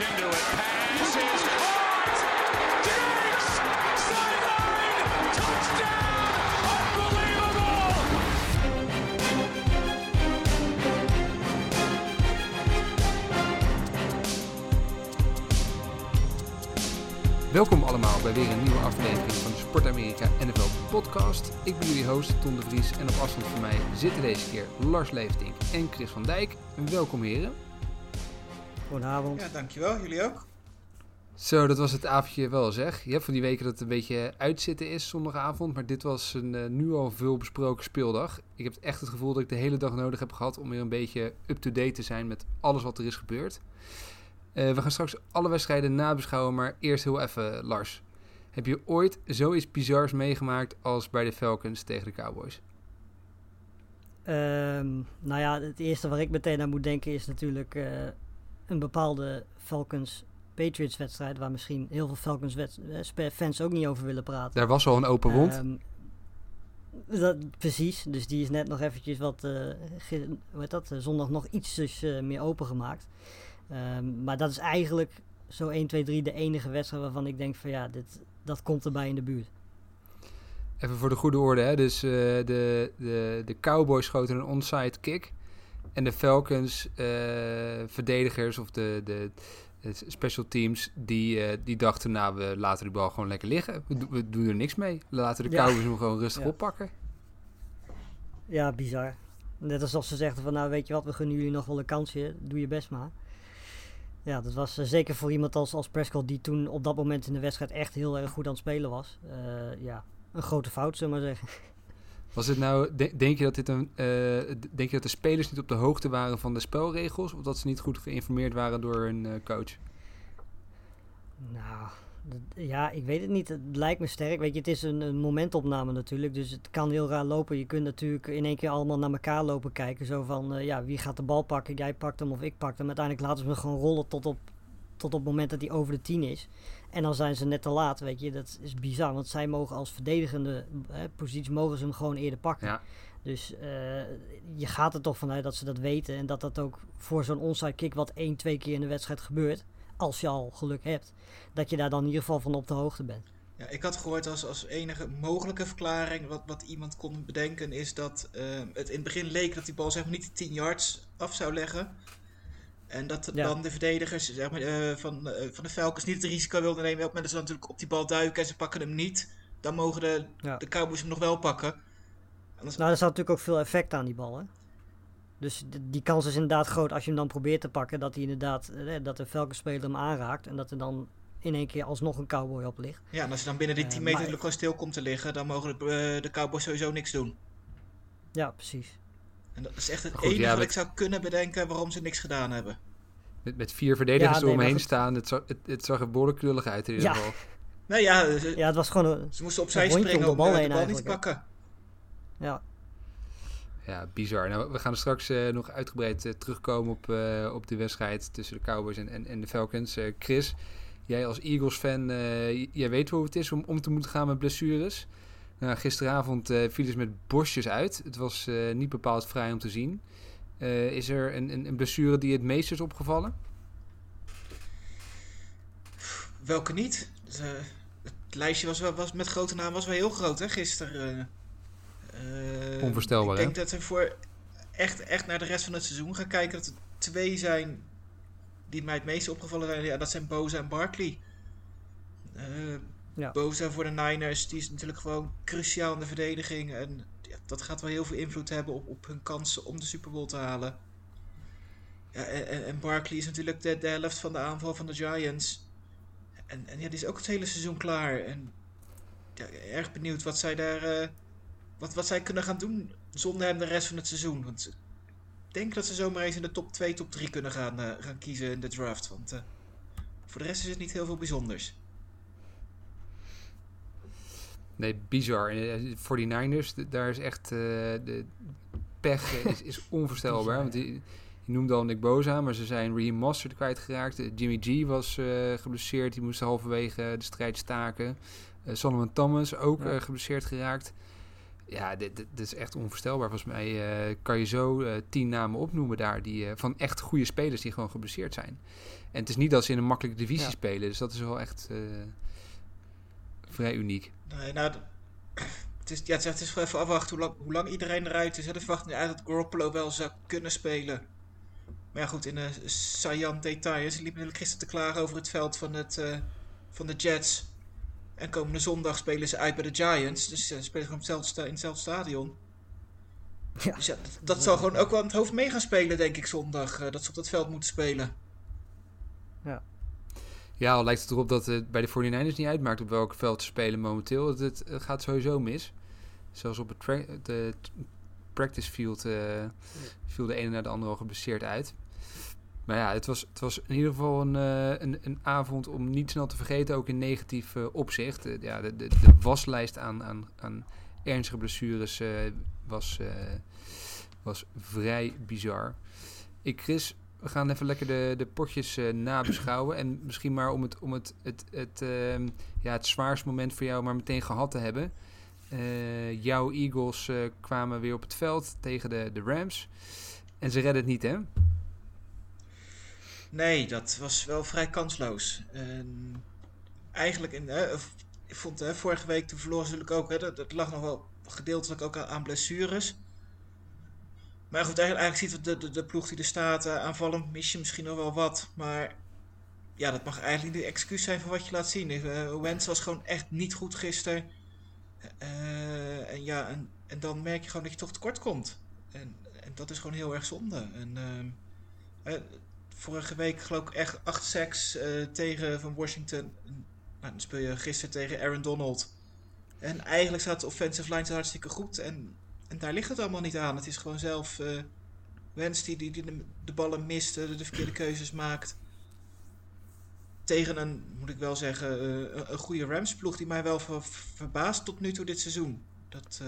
into it. Pass! Sideline! Touchdown! Unbelievable! Welkom allemaal bij weer een nieuwe aflevering van de Sport Amerika NFL podcast. Ik ben jullie host Ton de Vries en op afstand van mij zitten deze keer Lars Leeftink en Chris van Dijk. Welkom heren. Goedenavond. Ja, dankjewel. Jullie ook? Zo, dat was het avondje wel zeg. Je hebt van die weken dat het een beetje uitzitten is zondagavond, maar dit was een eh, nu al veel besproken speeldag. Ik heb echt het gevoel dat ik de hele dag nodig heb gehad om weer een beetje up-to-date te zijn met alles wat er is gebeurd. Eh, we gaan straks alle wedstrijden nabeschouwen, maar eerst heel even Lars. Heb je ooit zoiets bizars meegemaakt als bij de Falcons tegen de Cowboys? Ehm, nou ja, het eerste waar ik meteen aan moet denken is natuurlijk eh, een bepaalde Falcons-Patriots wedstrijd, waar misschien heel veel Falcons eh, fans ook niet over willen praten. Daar was al een open wond. Ehm, dat, precies, dus die is net nog eventjes wat, eh, ge- hoe heet dat, eh, zondag nog eh, meer opengemaakt. Ehm, maar dat is eigenlijk zo 1, 2, 3 de enige wedstrijd waarvan ik denk van ja, dit, dat komt erbij in de buurt. Even voor de goede orde, hè. Dus eh, de, de, de Cowboys schoten een onside kick. En de Falcons, eh, verdedigers of de, de, de special teams, die, eh, die dachten, nou, we laten die bal gewoon lekker liggen. We, do- we doen er niks mee. We laten de Ja. Cowboys hem gewoon rustig Ja. oppakken. Ja, bizar. Net alsof ze zeggen van nou weet je wat, we gunnen jullie nog wel een kansje, doe je best maar. Ja, dat was eh, zeker voor iemand als, als Prescott die toen op dat moment in de wedstrijd echt heel erg goed aan het spelen was. Ja, een grote fout zullen we maar zeggen. Was het nou, de- denk je dat dit een, eh, denk je dat de spelers niet op de hoogte waren van de spelregels? Of dat ze niet goed geïnformeerd waren door hun eh, coach? Nou, ja, ik weet het niet. Het lijkt me sterk. Weet je, het is een, een momentopname natuurlijk. Dus het kan heel raar lopen. Je kunt natuurlijk in één keer allemaal naar elkaar lopen kijken. Zo van, eh, ja, wie gaat de bal pakken? Jij pakt hem of ik pak hem. Uiteindelijk laten ze hem gewoon rollen tot op, tot op het moment dat hij over de 10 is. En dan zijn ze net te laat, weet je. Dat is bizar, want zij mogen als verdedigende eh, positie mogen ze hem gewoon eerder pakken. Ja. Dus eh, je gaat er toch vanuit dat ze dat weten. En dat dat ook voor zo'n onside kick wat één, twee keer in de wedstrijd gebeurt. Als je al geluk hebt. Dat je daar dan in ieder geval van op de hoogte bent. Ja, ik had gehoord als, als enige mogelijke verklaring wat, wat iemand kon bedenken is dat eh, het in het begin leek dat die bal zeg maar niet de 10 yards af zou leggen. En dat Ja. dan de verdedigers zeg maar, eh, van, eh, van de Falcons niet het risico wilden nemen. Op het moment dat ze natuurlijk op die bal duiken en ze pakken hem niet, dan mogen de, Ja. de Cowboys hem nog wel pakken. Anders, Nou, er zat natuurlijk ook veel effect aan die bal. Hè? Dus die kans is inderdaad groot als je hem dan probeert te pakken. Dat hij inderdaad, eh, dat de Falcons-speler hem aanraakt. En dat er dan in één keer alsnog een cowboy op ligt. ja, en als je dan binnen die Eh, 10 meter maar- gewoon stil komt te liggen, dan mogen de, de Cowboys sowieso niks doen. Ja, precies. En dat is echt het Goed, enige ja, wat dat- ik zou kunnen bedenken waarom ze niks gedaan hebben. Met, met vier verdedigers Ja, nee, goed. staan. Het zag, het, het zag er behoorlijk knullig uit in ieder Ja. geval. Nou ja, ze, Ja, het was gewoon een... ze moesten opzij springen om om de bal eh, de bal niet te pakken. Ja, Ja, bizar. Nou, we gaan straks eh, nog uitgebreid eh, terugkomen op, eh, op de wedstrijd tussen de Cowboys en, en, en de Falcons. Eh, Chris, jij als Eagles-fan, eh, jij weet hoe het is om om te moeten gaan met blessures. Nou, gisteravond eh vielen ze met borstjes uit. Het was eh, niet bepaald vrij om te zien. Eh, is er een, een, een blessure die het meest is opgevallen? Welke niet? Dus, eh, het lijstje was, was met grote naam was wel heel groot hè, gisteren. Onvoorstelbaar, Ik denk dat we voor echt, echt naar de rest van het seizoen gaan kijken. Dat er twee zijn die mij het meest opgevallen zijn. Ja, dat zijn Boza en Barkley. Ja. Boza voor de Niners, die is natuurlijk gewoon cruciaal in de verdediging. En dat gaat wel heel veel invloed hebben op, op hun kansen om de Super Bowl te halen. En Barkley is natuurlijk de, de helft van de aanval van de Giants. En, en ja, die is ook het hele seizoen klaar. En ja, erg benieuwd wat zij daar. eh, wat, wat zij kunnen gaan doen zonder hem de rest van het seizoen. Want ik denk dat ze zomaar eens in de top 2, top 3 kunnen gaan, eh, gaan kiezen in de draft. Want eh, voor de rest is het niet heel veel bijzonders. Nee, bizar. Eh, Voor die Niners, d- daar is echt eh, de pech eh, is, is onvoorstelbaar. Want je, je noemde al Nick Boza, maar ze zijn Mostert kwijtgeraakt. Eh, Jimmy G was eh, geblesseerd, die moest halverwege de strijd staken. Eh, Solomon Thomas ook Ja. eh, geblesseerd geraakt. Ja, dit, dit, dit is echt onvoorstelbaar. Volgens mij eh, kan je zo eh, tien namen opnoemen daar die, eh, van echt goede spelers die gewoon geblesseerd zijn. En het is niet dat ze in een makkelijke divisie Ja. spelen, dus dat is wel echt eh, vrij uniek. Nee, nou, het is, ja, het is- het is gewoon even afwachten hoe lang, hoe lang iedereen eruit is. De verwachting uit dat Garoppolo wel zou kunnen spelen. Maar ja, goed, in de saillant details. Ze liepen natuurlijk gisteren te klagen over het veld van, het, eh, van de Jets. En komende zondag spelen ze uit bij de Giants. Dus ze spelen gewoon op hetzelfde in hetzelfde stadion. Ja. Dus ja, dat, dat zal gewoon ook wel aan het hoofd mee gaan spelen, denk ik, zondag. eh, dat ze op dat veld moeten spelen. Ja, al lijkt het erop dat het bij de 49ers niet uitmaakt op welk veld ze spelen momenteel. Het, het, het gaat sowieso mis. Zelfs op het de practice field eh, viel de ene naar de andere al geblesseerd uit. Maar ja, het was, het was in ieder geval een, eh, een, een avond om niet snel te vergeten, ook in negatief eh, opzicht. Eh, ja, de, de, de waslijst aan, aan, aan ernstige blessures eh, was, eh, was vrij bizar. Ik, Chris, we gaan even lekker de, de potjes eh, nabeschouwen. En misschien maar om het, om het, het, het, ehm, ja, het zwaarste moment voor jou maar meteen gehad te hebben. Eh, jouw Eagles eh, kwamen weer op het veld tegen de, de Rams. En ze redden het niet, hè? Nee, dat was wel vrij kansloos. En eigenlijk, in, ik vond vorige week de verloren natuurlijk ook. Hè, dat, dat lag nog wel gedeeltelijk ook aan, aan blessures. Maar goed, eigenlijk, eigenlijk ziet het de, de, ploeg die er staat. eh, aanvallend mis je misschien nog wel wat. Maar ja, dat mag eigenlijk niet de excuus zijn voor wat je laat zien. Uh, Wentz was gewoon echt niet goed gisteren. Eh, en ja, en, en dan merk je gewoon dat je toch tekort komt. En, en dat is gewoon heel erg zonde. En, ehm, eh, vorige week geloof ik echt 8 sacks eh, tegen van Washington. Nou, dan speel je gisteren tegen Aaron Donald. En eigenlijk staat de offensive line hartstikke goed. En, en daar ligt het allemaal niet aan. Het is gewoon zelf eh Wens die, die, die de, de ballen mist, eh, de, de verkeerde keuzes maakt. Tegen een, moet ik wel zeggen, eh, een, goede Rams ploeg die mij wel ver, verbaast tot nu toe dit seizoen. Dat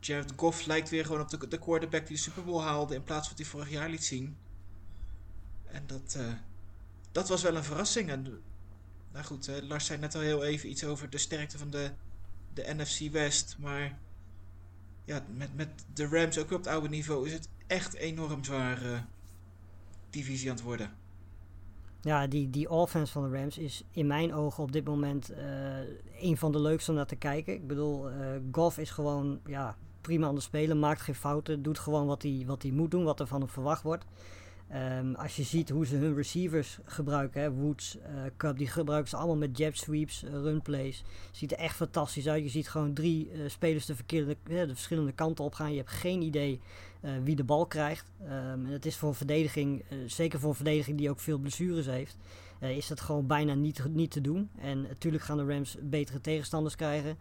Jared Goff lijkt weer gewoon op de, de quarterback die de Super Bowl haalde in plaats van hij vorig jaar liet zien. En dat, dat was wel een verrassing. En, nou goed, Lars zei net al heel even iets over de sterkte van de, de NFC West. Maar ja, met, met de Rams ook op het oude niveau is het echt enorm zwaar eh, divisie aan het worden. Ja, die, die offense van de Rams is in mijn ogen op dit moment eh, een van de leukste om naar te kijken. Ik bedoel, eh Goff is gewoon ja, prima aan het spelen, maakt geen fouten, doet gewoon wat hij, wat hij moet doen, wat er van hem verwacht wordt. Ehm, als je ziet hoe ze hun receivers gebruiken, hè, Woods, eh Cup, die gebruiken ze allemaal met jab sweeps, eh, run plays. Ziet er echt fantastisch uit. Je ziet gewoon drie eh, spelers de, eh, de verschillende kanten op gaan. Je hebt geen idee eh, wie de bal krijgt. Ehm, en het is voor verdediging, eh, zeker voor een verdediging die ook veel blessures heeft, eh, is dat gewoon bijna niet, niet te doen. En natuurlijk gaan de Rams betere tegenstanders krijgen.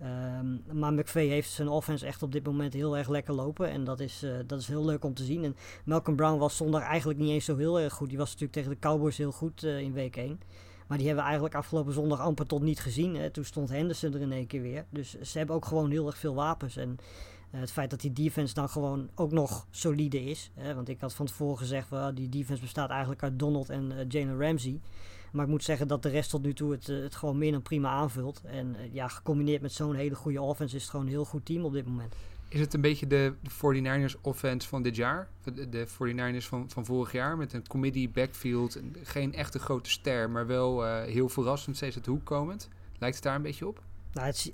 Ehm, maar McVay heeft zijn offense echt op dit moment heel erg lekker lopen. En dat is, eh, dat is heel leuk om te zien. En Malcolm Brown was zondag eigenlijk niet eens zo heel erg goed. Die was natuurlijk tegen de Cowboys heel goed eh, in week 1. Maar die hebben we eigenlijk afgelopen zondag amper tot niet gezien. Hè. Toen stond Henderson er in één keer weer. Dus ze hebben ook gewoon heel erg veel wapens. En uh, het feit dat die defense dan gewoon ook nog solide is. Hè. Want ik had van tevoren gezegd, well, die defense bestaat eigenlijk uit Donald en Jalen Ramsey. Maar ik moet zeggen dat de rest tot nu toe het, uh, het gewoon meer dan prima aanvult. En uh, ja, gecombineerd met zo'n hele goede offense is het gewoon een heel goed team op dit moment. Is het een beetje de, de 49ers offense van dit jaar? De, de 49ers van, van vorig jaar met een committee backfield. Geen echte grote ster, maar wel uh, heel verrassend steeds het hoek komend. Lijkt het daar een beetje op? Nou, het,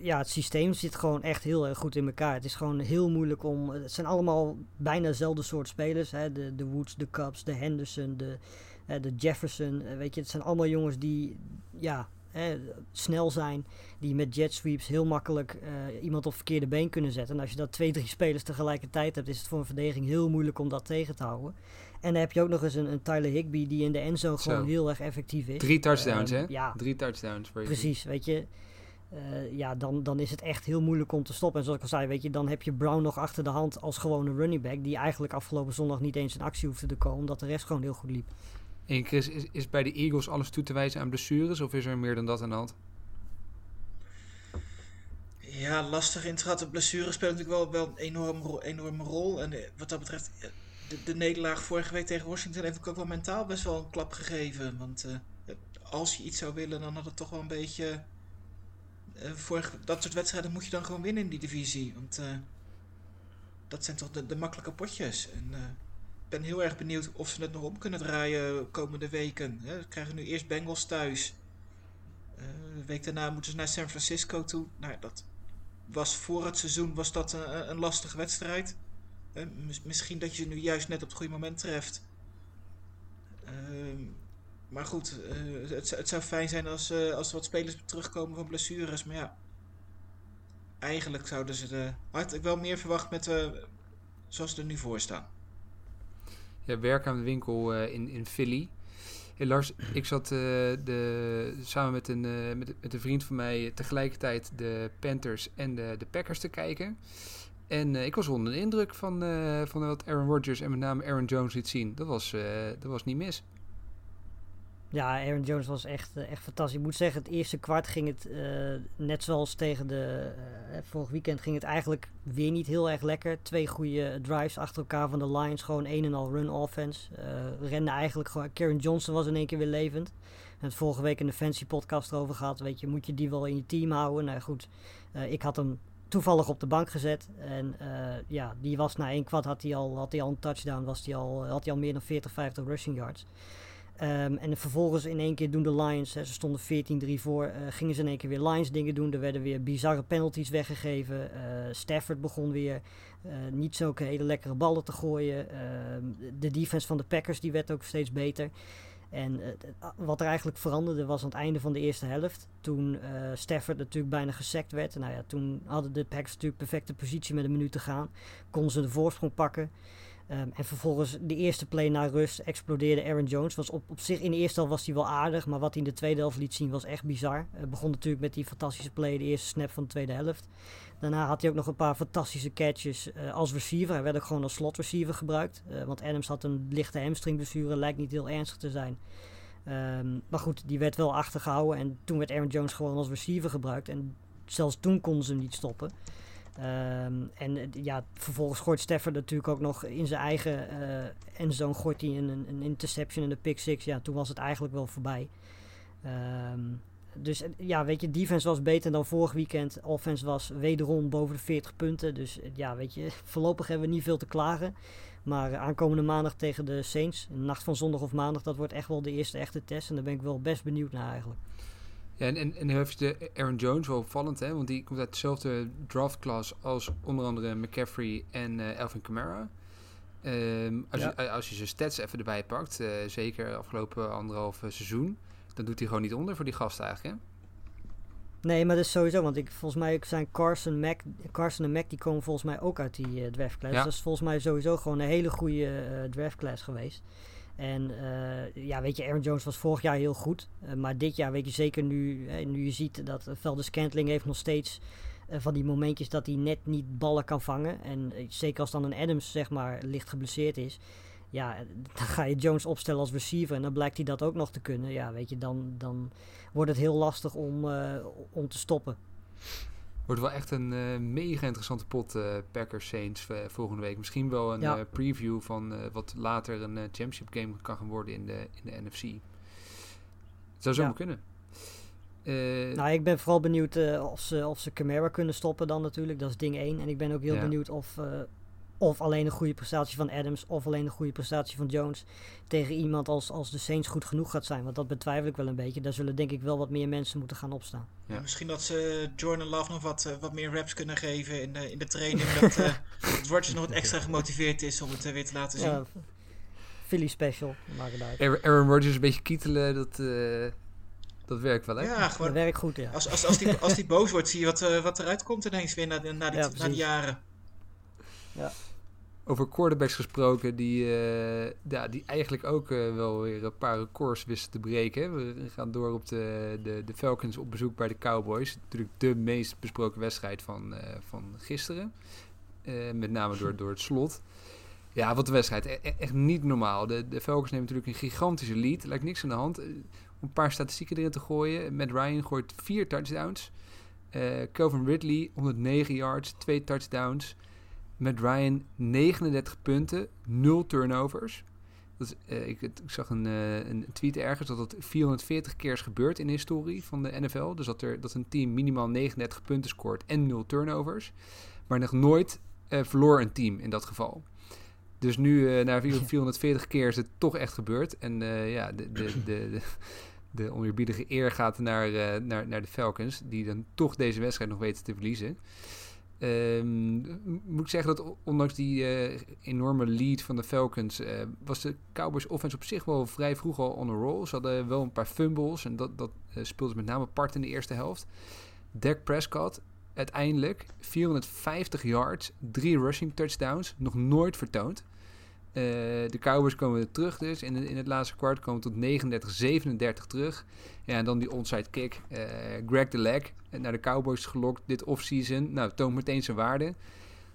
ja, het systeem zit gewoon echt heel erg goed in elkaar. Het is gewoon heel moeilijk om... Het zijn allemaal bijna dezelfde soort spelers. Hè? De, de Woods, de Cubs, de Henderson, de, de Jefferson. Weet je, het zijn allemaal jongens die... Ja, Hè, snel zijn, die met jet sweeps heel makkelijk uh, iemand op verkeerde been kunnen zetten. En als je dat twee, drie spelers tegelijkertijd hebt, is het voor een verdediging heel moeilijk om dat tegen te houden. En dan heb je ook nog eens een, een Tyler Higby die in de endzone Zo. gewoon heel erg effectief is. Drie touchdowns, uh, hè? Ja. Drie touchdowns. Precies, weet je. Uh, ja, dan, dan is het echt heel moeilijk om te stoppen. En zoals ik al zei, weet je, dan heb je Brown nog achter de hand als gewone running back. Die eigenlijk afgelopen zondag niet eens in actie hoefde te komen, omdat de rest gewoon heel goed liep. En Chris, is, is bij de Eagles alles toe te wijzen aan blessures of is er meer dan dat aan de hand? Ja, lastig intraat. De blessure speelt natuurlijk wel, een enorm, enorme rol. En wat dat betreft, de, de, nederlaag vorige week tegen Washington heeft ook wel mentaal best wel een klap gegeven. Want uh, als je iets zou willen, dan had het toch wel een beetje uh, eh, vorig, dat soort wedstrijden moet je dan gewoon winnen in die divisie. Want eh, dat zijn toch de, de makkelijke potjes. En eh, ben heel erg benieuwd of ze het nog om kunnen draaien komende weken. Hè. Krijgen nu eerst Bengals thuis. Eh, de week daarna moeten ze naar San Francisco toe. Nou, dat was voor het seizoen was dat een, een lastige wedstrijd. Eh, mis- misschien dat je ze nu juist net op het goede moment treft. Ehm, maar goed, eh, het, zou- fijn zijn als, als er wat spelers terugkomen van blessures. Maar ja, eigenlijk zouden ze de, had ik wel meer verwacht met zoals ze er nu voor staan. Ja, werk aan de winkel eh, in, in Philly. Lars, ik zat eh, de, samen met een, eh, met, een vriend van mij tegelijkertijd de Panthers en de, de Packers te kijken. En ik was onder de indruk van, van wat Aaron Rodgers en met name Aaron Jones liet zien. Dat was, dat was niet mis. Ja, Aaron Jones was echt, eh, echt fantastisch. Ik moet zeggen, het eerste kwart ging het eh, net zoals tegen de. eh, vorig weekend ging het eigenlijk weer niet heel erg lekker. Twee goede drives achter elkaar van de Lions. Gewoon een en al run offense. Eh rende eigenlijk gewoon. Karen Johnson was in één keer weer levend. Hebben het vorige week in de Fancy podcast erover gehad. Weet je, moet je die wel in je team houden? Nou goed, ik had hem toevallig op de bank gezet. En ja, die was na één kwart had hij al, had hij al een touchdown. Was hij al, had hij al meer dan 40, 50 rushing yards. Ehm, en vervolgens in één keer doen de Lions, hè, ze stonden 14-3 voor, eh, gingen ze in één keer weer Lions dingen doen. Er werden weer bizarre penalties weggegeven. Eh, Stafford begon weer eh, niet zulke hele lekkere ballen te gooien. Ehm, de defense van de Packers die werd ook steeds beter. En d- wat er eigenlijk veranderde was aan het einde van de eerste helft. Toen Stafford natuurlijk bijna gesackt werd. Nou ja, toen hadden de Packers natuurlijk perfecte positie met een minuut te gaan. Konden ze de voorsprong pakken. Ehm, en vervolgens de eerste play na rust explodeerde Aaron Jones. Was op, op zich in de eerste helft was hij wel aardig, maar wat hij in de tweede helft liet zien was echt bizar. Het begon natuurlijk met die fantastische play, de eerste snap van de tweede helft. Daarna had hij ook nog een paar fantastische catches eh, als receiver. Hij werd ook gewoon als slot receiver gebruikt. eh, want Adams had een lichte hamstringblessure, lijkt niet heel ernstig te zijn. Ehm, maar goed, die werd wel achtergehouden en toen werd Aaron Jones gewoon als receiver gebruikt. En zelfs toen konden ze hem niet stoppen. Ehm, en eh, ja, vervolgens gooit Stafford natuurlijk ook nog in zijn eigen eh endzone gooit hij een, een, interception en een pick six. Ja, toen was het eigenlijk wel voorbij. Ehm, dus eh, ja, weet je, defense was beter dan vorig weekend. Offense was wederom boven de 40 punten. Dus ja, weet je, voorlopig hebben we niet veel te klagen. Maar aankomende maandag tegen de Saints, de nacht van zondag of maandag, dat wordt echt wel de eerste echte test. En daar ben ik wel best benieuwd naar eigenlijk. Ja, en, en, en nu heeft de Aaron Jones wel opvallend, hè? Want die komt uit dezelfde draftklasse als onder andere McCaffrey en eh Alvin Kamara. Ehm, als, Ja. je, als je zijn stats even erbij pakt, eh, zeker afgelopen anderhalf eh, seizoen, dan doet hij gewoon niet onder voor die gast eigenlijk, hè? Nee, maar dat is sowieso, want ik, volgens mij zijn Carson, Mac, Carson en Mac, die komen volgens mij ook uit die eh draftclass. Ja. Dat is volgens mij sowieso gewoon een hele goede eh draftclass geweest. En eh, ja, weet je, Aaron Jones was vorig jaar heel goed. eh, maar dit jaar, weet je, zeker nu, hè, nu je ziet dat uh, Veldes Scantling heeft nog steeds eh, van die momentjes dat hij net niet ballen kan vangen. En eh, zeker als dan een Adams, zeg maar, licht geblesseerd is. Ja, eh, dan ga je Jones opstellen als receiver en dan blijkt hij dat ook nog te kunnen. Ja, weet je, dan, dan wordt het heel lastig om, eh, om te stoppen. Wordt wel echt een eh, mega interessante pot, eh Packers Saints eh, volgende week. Misschien wel een Ja. preview van wat later een championship game kan gaan worden in de, in de NFC. Het zou zomaar Ja. kunnen. Nou, ik ben vooral benieuwd of, ze, of ze Camara kunnen stoppen dan natuurlijk. Dat is ding 1. En ik ben ook heel Ja. benieuwd of, of alleen een goede prestatie van Adams of alleen een goede prestatie van Jones tegen iemand als, als de Saints goed genoeg gaat zijn. Want dat betwijfel ik wel een beetje. Daar zullen denk ik wel wat meer mensen moeten gaan opstaan. Ja. Misschien dat ze Jordan Love nog wat, eh, wat meer reps kunnen geven in de, in de training. dat, eh dat Rodgers nog wat extra gemotiveerd is om het eh, weer te laten zien. Ja, Philly special, maakt het uit. Aaron- Rodgers een beetje kietelen, dat, eh, dat werkt wel, hè? Ja, Dat gewoon. werkt goed, ja. Als, als, als, die, als die boos wordt, zie je wat, eh, wat eruit komt ineens weer na, na, die, Ja, na die jaren. Over quarterbacks gesproken, die, eh, ja, die eigenlijk ook eh, wel weer een paar records wisten te breken. We gaan door op de, de, de Falcons op bezoek bij de Cowboys. Natuurlijk de meest besproken wedstrijd van, eh, van gisteren. Met name door, door het slot. Ja, wat een wedstrijd. E- e- echt niet normaal. De, de Falcons nemen natuurlijk een gigantische lead. Lijkt niks aan de hand. Om een paar statistieken erin te gooien. Matt Ryan gooit vier touchdowns. Calvin Ridley 109 yards, twee touchdowns. Met Ryan 39 punten, 0 turnovers. Dat Dat is, eh, ik, ik zag een, eh, een tweet ergens dat het 440 keer is gebeurd in de historie van de NFL. Dus dat, er, dat een team minimaal 39 punten scoort en 0 turnovers. Maar nog nooit eh, verloor een team in dat geval. Dus nu, na 440 keer, is het toch echt gebeurd. En ja, de, de, de, de, de oneerbiedige eer gaat naar, naar, naar de Falcons, die dan toch deze wedstrijd nog weten te verliezen. Ehm, m- moet ik zeggen dat ondanks die eh, enorme lead van de Falcons, eh, was de Cowboys offense op zich wel vrij vroeg al on a roll. Ze hadden wel een paar fumbles en dat, dat eh, speelde met name part in de eerste helft. Dak Prescott, uiteindelijk 450 yards, drie rushing touchdowns, nog nooit vertoond. Eh, de Cowboys komen terug dus. In, in het laatste kwart komen tot 39-37 terug. Ja, en dan die onside kick. Eh, Greg de Leg naar de Cowboys gelokt dit offseason. Nou, toont meteen zijn waarde.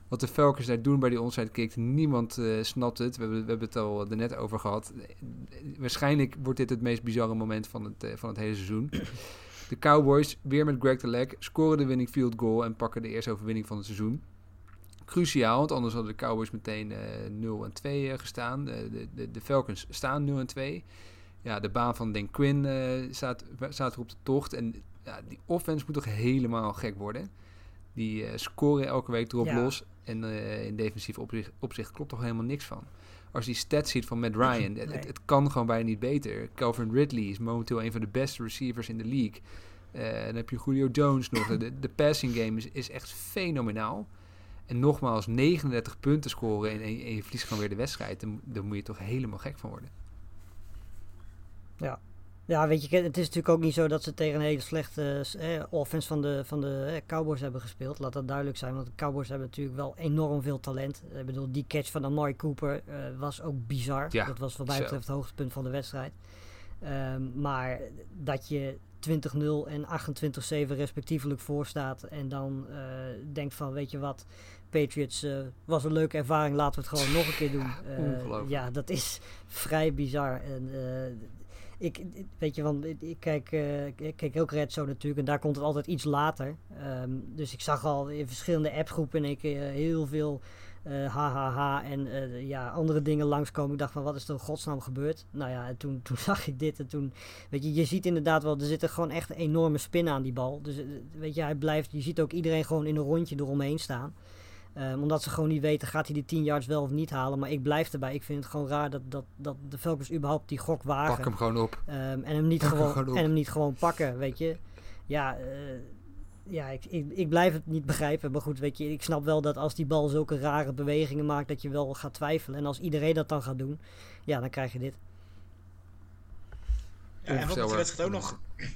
Wat de Falcons daar doen bij die onside kick, niemand eh, snapt het. We hebben, we hebben het al er net over gehad. Eh, waarschijnlijk wordt dit het meest bizarre moment van het, eh, van het hele seizoen. De Cowboys, weer met Greg de Leg, scoren de winning field goal en pakken de eerste overwinning van het seizoen. Cruciaal, want anders hadden de Cowboys meteen eh 0 en 2 eh, gestaan. De, de, de, Falcons staan 0 en 2. Ja, de baan van Dan Quinn eh, staat, staat weer op de tocht. En ja, die offense moet toch helemaal gek worden. Die eh, scoren elke week erop Ja. los. En eh, in defensief opzicht, opzicht klopt toch helemaal niks van. Als je die stats ziet van Matt Ryan, het, het, Nee. het kan gewoon bijna niet beter. Calvin Ridley is momenteel een van de beste receivers in de league. Eh, dan heb je Julio Jones nog. De, de passing game is, is echt fenomenaal. En nogmaals, 39 punten scoren en, en je verliest gewoon weer de wedstrijd. Dan, dan moet je toch helemaal gek van worden. Ja, weet je, het is natuurlijk ook niet zo dat ze tegen een hele slechte eh, offense van de, van de eh, Cowboys hebben gespeeld. Laat dat duidelijk zijn, want de Cowboys hebben natuurlijk wel enorm veel talent. Ik bedoel, die catch van Amari Cooper eh, was ook bizar. Ja, dat was wat mij betreft het hoogtepunt van de wedstrijd. Ehm, maar dat je 20-0 en 28-7 respectievelijk voor staat en dan eh, denkt van, weet je wat, Patriots eh, was een leuke ervaring, laten we het gewoon nog een keer doen. Ja, Eh, ongelooflijk. ja, dat is vrij bizar. En, ik, weet je, want ik, kijk, ik kijk ook Red Zone natuurlijk en daar komt het altijd iets later. Ehm, dus ik zag al in verschillende appgroepen en ik heel veel hahaha en eh, ja, andere dingen langskomen. Ik dacht van wat is er in godsnaam gebeurd? Nou ja, en toen, toen zag ik dit en toen, weet je, je ziet inderdaad wel, er zit er gewoon echt enorme spin aan die bal. Dus eh, weet je, hij blijft, je ziet ook iedereen gewoon in een rondje eromheen staan. Ehm, omdat ze gewoon niet weten, gaat hij die 10 yards wel of niet halen. Maar ik blijf erbij. Ik vind het gewoon raar dat, dat, dat de Falcons überhaupt die gok wagen. Pak hem gewoon op. Ehm, en, hem niet gewoon, en hem niet gewoon pakken, weet je. Ja, eh, ja ik, ik, ik blijf het niet begrijpen. Maar goed, weet je, ik snap wel dat als die bal zulke rare bewegingen maakt, dat je wel gaat twijfelen. En als iedereen dat dan gaat doen, ja, dan krijg je dit. Ja, en wat wedstrijd ook nog...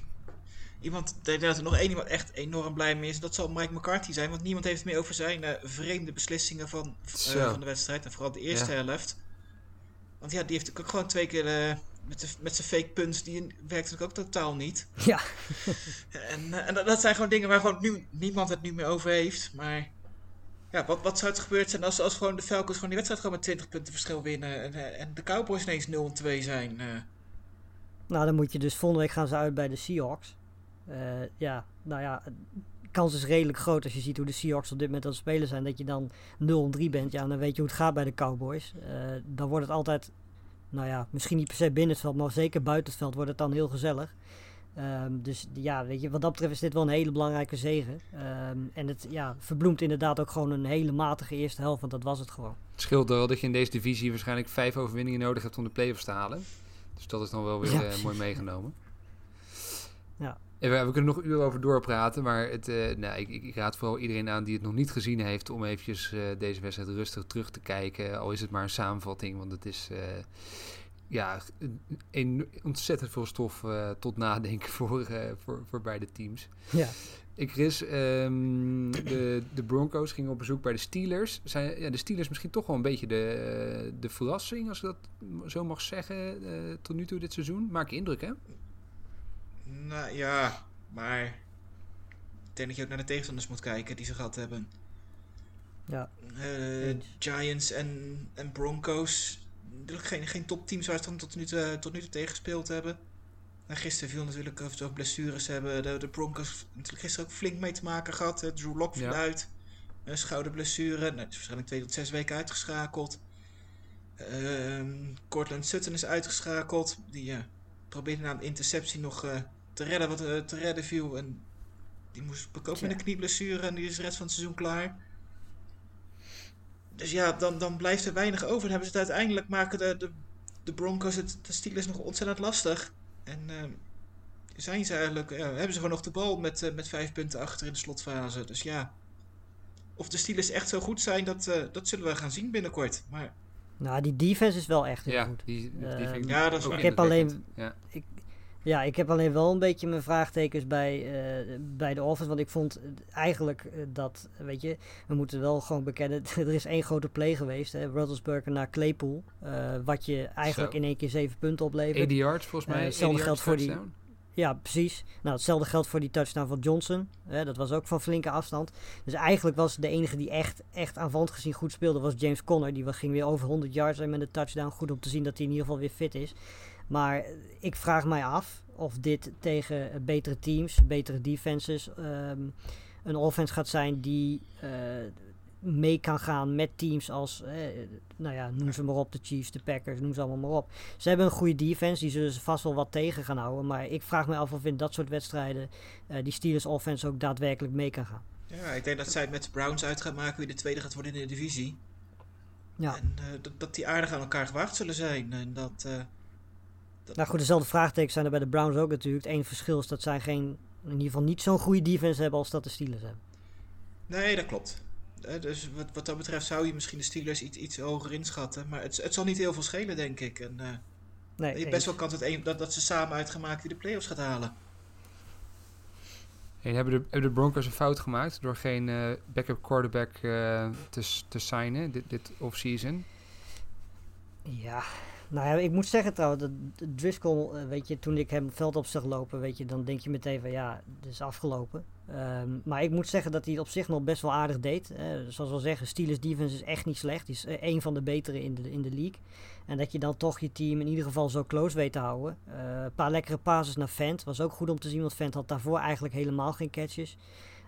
Iemand, ik denk dat er nog één iemand echt enorm blij mee is. Dat zal Mike McCarthy zijn. Want niemand heeft het meer over zijn eh, vreemde beslissingen van, eh, van de wedstrijd. En vooral de eerste Ja. helft. Want ja, die heeft ook gewoon twee keer eh, met, met zijn fake punts. Die werkt natuurlijk ook totaal niet. Ja, En, eh, en dat, dat zijn gewoon dingen waar gewoon nu, niemand het nu meer over heeft. Maar ja, wat, wat zou het gebeurd zijn als, als gewoon de Falcons gewoon die wedstrijd gewoon met 20 punten verschil winnen. En, eh, en de Cowboys ineens 0-2 zijn. eh. nou dan moet je dus volgende week gaan ze uit bij de Seahawks. Ja, nou ja, de kans is redelijk groot als je ziet hoe de Seahawks op dit moment aan het spelen zijn. Dat je dan 0-3 bent. Ja, dan weet je hoe het gaat bij de Cowboys. Dan wordt het altijd, nou ja, misschien niet per se binnen het veld, maar zeker buiten het veld wordt het dan heel gezellig. Ehm, dus ja, weet je, wat dat betreft is dit wel een hele belangrijke zegen. Ehm, en het ja, verbloemt inderdaad ook gewoon een hele matige eerste helft, want dat was het gewoon. Het scheelt wel dat je in deze divisie waarschijnlijk vijf overwinningen nodig hebt om de playoffs te halen. Dus dat is dan wel weer Ja, eh, mooi meegenomen. Ja. We, we kunnen nog uren over doorpraten, maar het, eh, nou, ik, ik, raad vooral iedereen aan die het nog niet gezien heeft om eventjes eh, deze wedstrijd rustig terug te kijken. Al is het maar een samenvatting, want het is eh, ja, een, ontzettend veel stof tot nadenken voor, voor, voor beide teams. Ja. Ik Chris, ehm, de, de Broncos gingen op bezoek bij de Steelers. Zijn ja, de Steelers misschien toch wel een beetje de, de verrassing, als ik dat zo mag zeggen, tot nu toe dit seizoen? Maak je indruk, hè? Nou ja, maar ik denk dat je ook naar de tegenstanders moet kijken die ze gehad hebben. Ja. Eh. Giants en, en Broncos. Natuurlijk geen, geen topteams waar ze dan tot nu toe, tot nu toe tegen gespeeld hebben. En gisteren viel natuurlijk of ze ook blessures hebben. De, de Broncos natuurlijk gisteren ook flink mee te maken gehad. hè. Drew Lock viel Ja. uit. Een schouderblessure. Nou, is waarschijnlijk twee tot zes weken uitgeschakeld. Ehm Cortland Sutton is uitgeschakeld. Die eh, probeerde na een interceptie nog eh, te redden wat eh, te redden viel. En die moest ook met een knieblessure en die is de rest van het seizoen klaar. Dus ja, dan, dan blijft er weinig over. Dan hebben ze het uiteindelijk maken de, de, de Broncos het de Steelers nog ontzettend lastig. En ehm, zijn ze eigenlijk, ja, hebben ze gewoon nog de bal met, eh, met vijf punten achter in de slotfase. Dus ja, of de Steelers echt zo goed zijn, dat, eh, dat zullen we gaan zien binnenkort. Maar Nou, die defense is wel echt heel Ja, goed. die, ik Ja, dat is. Ik heb alleen-. Ja. Ja, ik heb alleen wel een beetje mijn vraagtekens bij, eh, bij de offense. Want ik vond eigenlijk eh, dat, weet je, we moeten wel gewoon bekennen. er is één grote play geweest. Hè, Roethlisberger naar Claypool. eh, wat je eigenlijk Zo. in één keer zeven punten oplevert. 80 yards volgens mij. 80 hetzelfde geldt voor die-. Ja, precies. Nou, hetzelfde geldt voor die touchdown van Johnson. Dat was ook van flinke afstand. Dus eigenlijk was de enige die echt, echt aanvallend gezien goed speelde, was James Conner. Die ging weer over 100 yards en met een touchdown. Goed om te zien dat hij in ieder geval weer fit is. Maar ik vraag mij af of dit tegen eh, betere teams, betere defenses, ehm, een offense gaat zijn die eh, mee kan gaan met teams als, eh, nou ja, noem ze maar op, de Chiefs, de Packers, noem ze allemaal maar op. Ze hebben een goede defense, die zullen ze vast wel wat tegen gaan houden. Maar ik vraag me af of in dat soort wedstrijden die Steelers offense ook daadwerkelijk mee kan gaan. ja, ik denk dat zij het met de Browns uit gaan maken wie de tweede gaat worden in de divisie. Ja. En dat, dat die aardig aan elkaar gewaagd zullen zijn. En dat, dat Nou goed, dezelfde vraagtekens zijn er bij de Browns ook natuurlijk. Het enige verschil is dat zij geen, in ieder geval niet zo'n goede defense hebben als dat de Steelers hebben. Nee, dat klopt. Eh, dus wat, wat dat betreft zou je misschien de Steelers iets, iets hoger inschatten. Maar het, het zal niet heel veel schelen, denk ik. En eh, Nee, je hebt eens. best wel kans dat, een, dat, dat ze samen uit gaan maken wie de playoffs gaat halen. Hey, hebben, de, hebben de Broncos een fout gemaakt door geen eh, backup quarterback eh, te, te signen dit, dit offseason? Ja, nou ja, ik moet zeggen trouwens, dat Driscoll, eh, weet je, toen ik hem het veld op zag lopen, weet je, dan denk je meteen van ja, het is afgelopen. Ehm, maar ik moet zeggen dat hij het op zich nog best wel aardig deed. Eh, zoals we zeggen, Steelers defense is echt niet slecht. Die is eh, een van de betere in de, in de league. En dat je dan toch je team in ieder geval zo close weet te houden. Eh, een paar lekkere passes naar Fent, was ook goed om te zien, want Fent had daarvoor eigenlijk helemaal geen catches.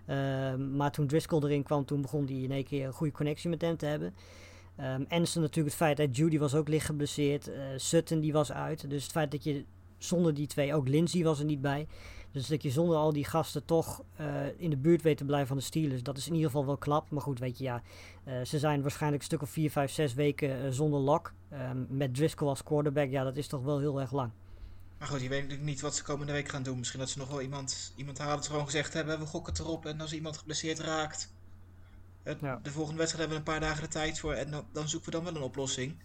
Ehm, maar toen Driscoll erin kwam, toen begon hij in één keer een goede connectie met hem te hebben. Anderson natuurlijk het feit dat Judy was ook licht geblesseerd. eh, Sutton die was uit. Dus het feit dat je zonder die twee, ook Lindsay was er niet bij. Dus dat je zonder al die gasten toch eh, in de buurt weet te blijven van de Steelers. Dat is in ieder geval wel klap. Maar goed, weet je, ja. eh, ze zijn waarschijnlijk een stuk of 4, 5, 6 weken zonder lock. Ehm, met Driscoll als quarterback, ja, dat is toch wel heel erg lang. Maar goed, je weet natuurlijk niet wat ze komende week gaan doen. Misschien dat ze nog wel iemand, iemand halen ze gewoon gezegd hebben, we gokken erop. En als iemand geblesseerd raakt, het- Ja. de volgende wedstrijd hebben we een paar dagen de tijd voor. En dan, dan zoeken we dan wel een oplossing.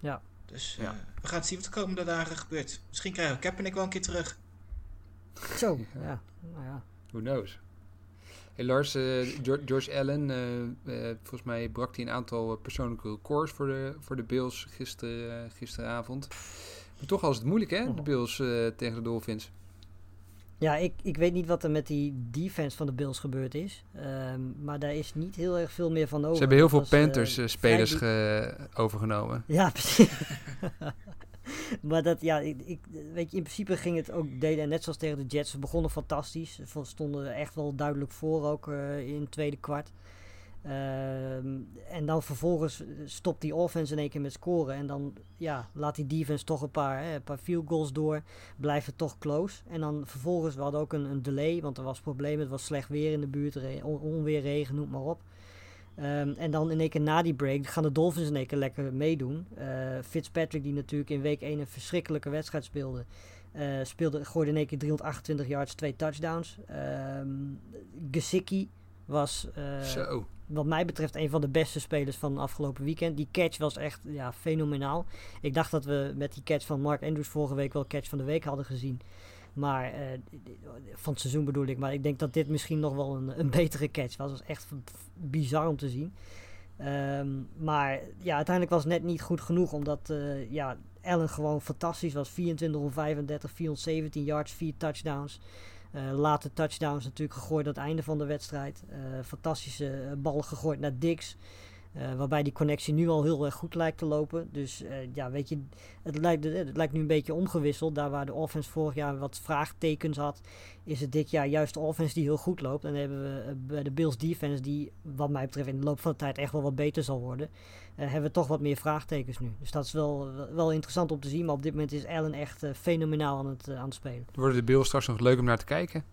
Ja. Dus Ja. eh, we gaan zien wat de komende dagen gebeurt. Misschien krijgen we Kaepernick wel een keer terug. Zo, Ja. Nou ja. Who knows? Hey Lars, eh, George, Allen, eh, volgens mij brak hij een aantal persoonlijke records voor de, voor de Bills gister, gisteravond. Maar toch was het moeilijk hè, de Bills eh, tegen de Dolphins. Ja, ik, ik weet niet wat er met die defense van de Bills gebeurd is. Ehm, maar daar is niet heel erg veel meer van over. Ze hebben heel veel Dat was, eh, Panthers-spelers vrij overgenomen. Ja, precies. maar dat, ja, ik, ik, weet je, in principe ging het ook, deden net zoals tegen de Jets. Ze begonnen fantastisch. Ze stonden echt wel duidelijk voor ook eh, in het tweede kwart. Ehm, en dan vervolgens stopt die offense in één keer met scoren. En dan ja, laat die defense toch een paar, hè, een paar field goals door. Blijft het toch close. En dan vervolgens, we hadden ook een, een delay. Want er was problemen. Het was slecht weer in de buurt. onweer, regen, noem maar op. Ehm, en dan in één keer na die break gaan de Dolphins in één keer lekker meedoen. Eh, Fitzpatrick, die natuurlijk in week 1 een verschrikkelijke wedstrijd speelde, eh, speelde gooide in één keer 328 yards, twee touchdowns. Ehm Gesicki was, eh, Zo. Wat mij betreft, een van de beste spelers van afgelopen weekend. Die catch was echt ja, fenomenaal. Ik dacht dat we met die catch van Mark Andrews vorige week wel catch van de week hadden gezien. Maar eh, van het seizoen bedoel ik. Maar ik denk dat dit misschien nog wel een, een betere catch was. Het was echt bizar om te zien. Ehm, maar ja, uiteindelijk was het net niet goed genoeg. Omdat eh, ja, Allen gewoon fantastisch was. 24 om 35, 417 yards, 4 touchdowns. Eh late touchdowns natuurlijk gegooid aan het einde van de wedstrijd. Eh, fantastische eh, bal gegooid naar Dix. Eh, waarbij die connectie nu al heel erg goed lijkt te lopen. Dus eh, ja, weet je, het lijkt, het lijkt nu een beetje omgewisseld. Daar waar de offense vorig jaar wat vraagtekens had, is het dit jaar juist de offense die heel goed loopt. En dan hebben we eh, bij de Bills defense, die wat mij betreft in de loop van de tijd echt wel wat beter zal worden, eh, hebben we toch wat meer vraagtekens nu. Dus dat is wel, wel interessant om te zien. Maar op dit moment is Allen echt eh, fenomenaal aan het, eh, aan het spelen. Worden de Bills straks nog leuk om naar te kijken?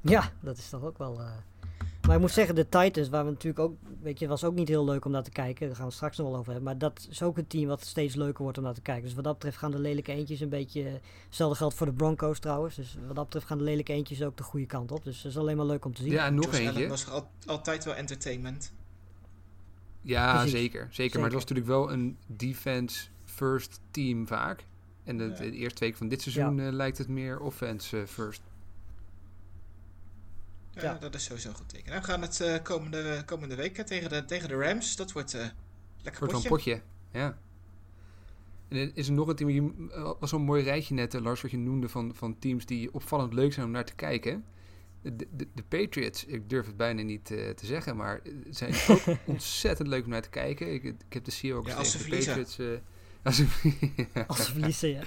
Ja, dat is toch ook wel. Maar ik moet zeggen, de Titans, waar we natuurlijk ook. Weet je, was ook niet heel leuk om naar te kijken. Daar gaan we het straks nog wel over hebben. Maar dat is ook een team wat steeds leuker wordt om naar te kijken. Dus wat dat betreft gaan de lelijke eentjes een beetje. Hetzelfde geldt voor de Broncos trouwens. Dus wat dat betreft gaan de lelijke eentjes ook de goede kant op. Dus dat is alleen maar leuk om te zien. Ja, en nog Josh eentje. was al- altijd wel entertainment. Ja, zeker, zeker. Maar het was natuurlijk wel een defense first team vaak. En de, Ja. de eerste week van dit seizoen eh, lijkt het meer offense eh, first. Ja, Ja. dat is sowieso een goed teken. Nou, we gaan het eh, komende, komende week eh, tegen de, tegen de Rams. Dat wordt eh lekker Wordt potje. een potje, ja. En er is er nog een team, je was zo'n mooi rijtje net, Lars, wat je noemde van, van teams die opvallend leuk zijn om naar te kijken. De, de, de Patriots, ik durf het bijna niet eh, te zeggen, maar zijn ook ontzettend leuk om naar te kijken. Ik, ik heb de Seahawks Ja, als ze de verliezen. Patriots... als ze, Als ze verliezen, ja.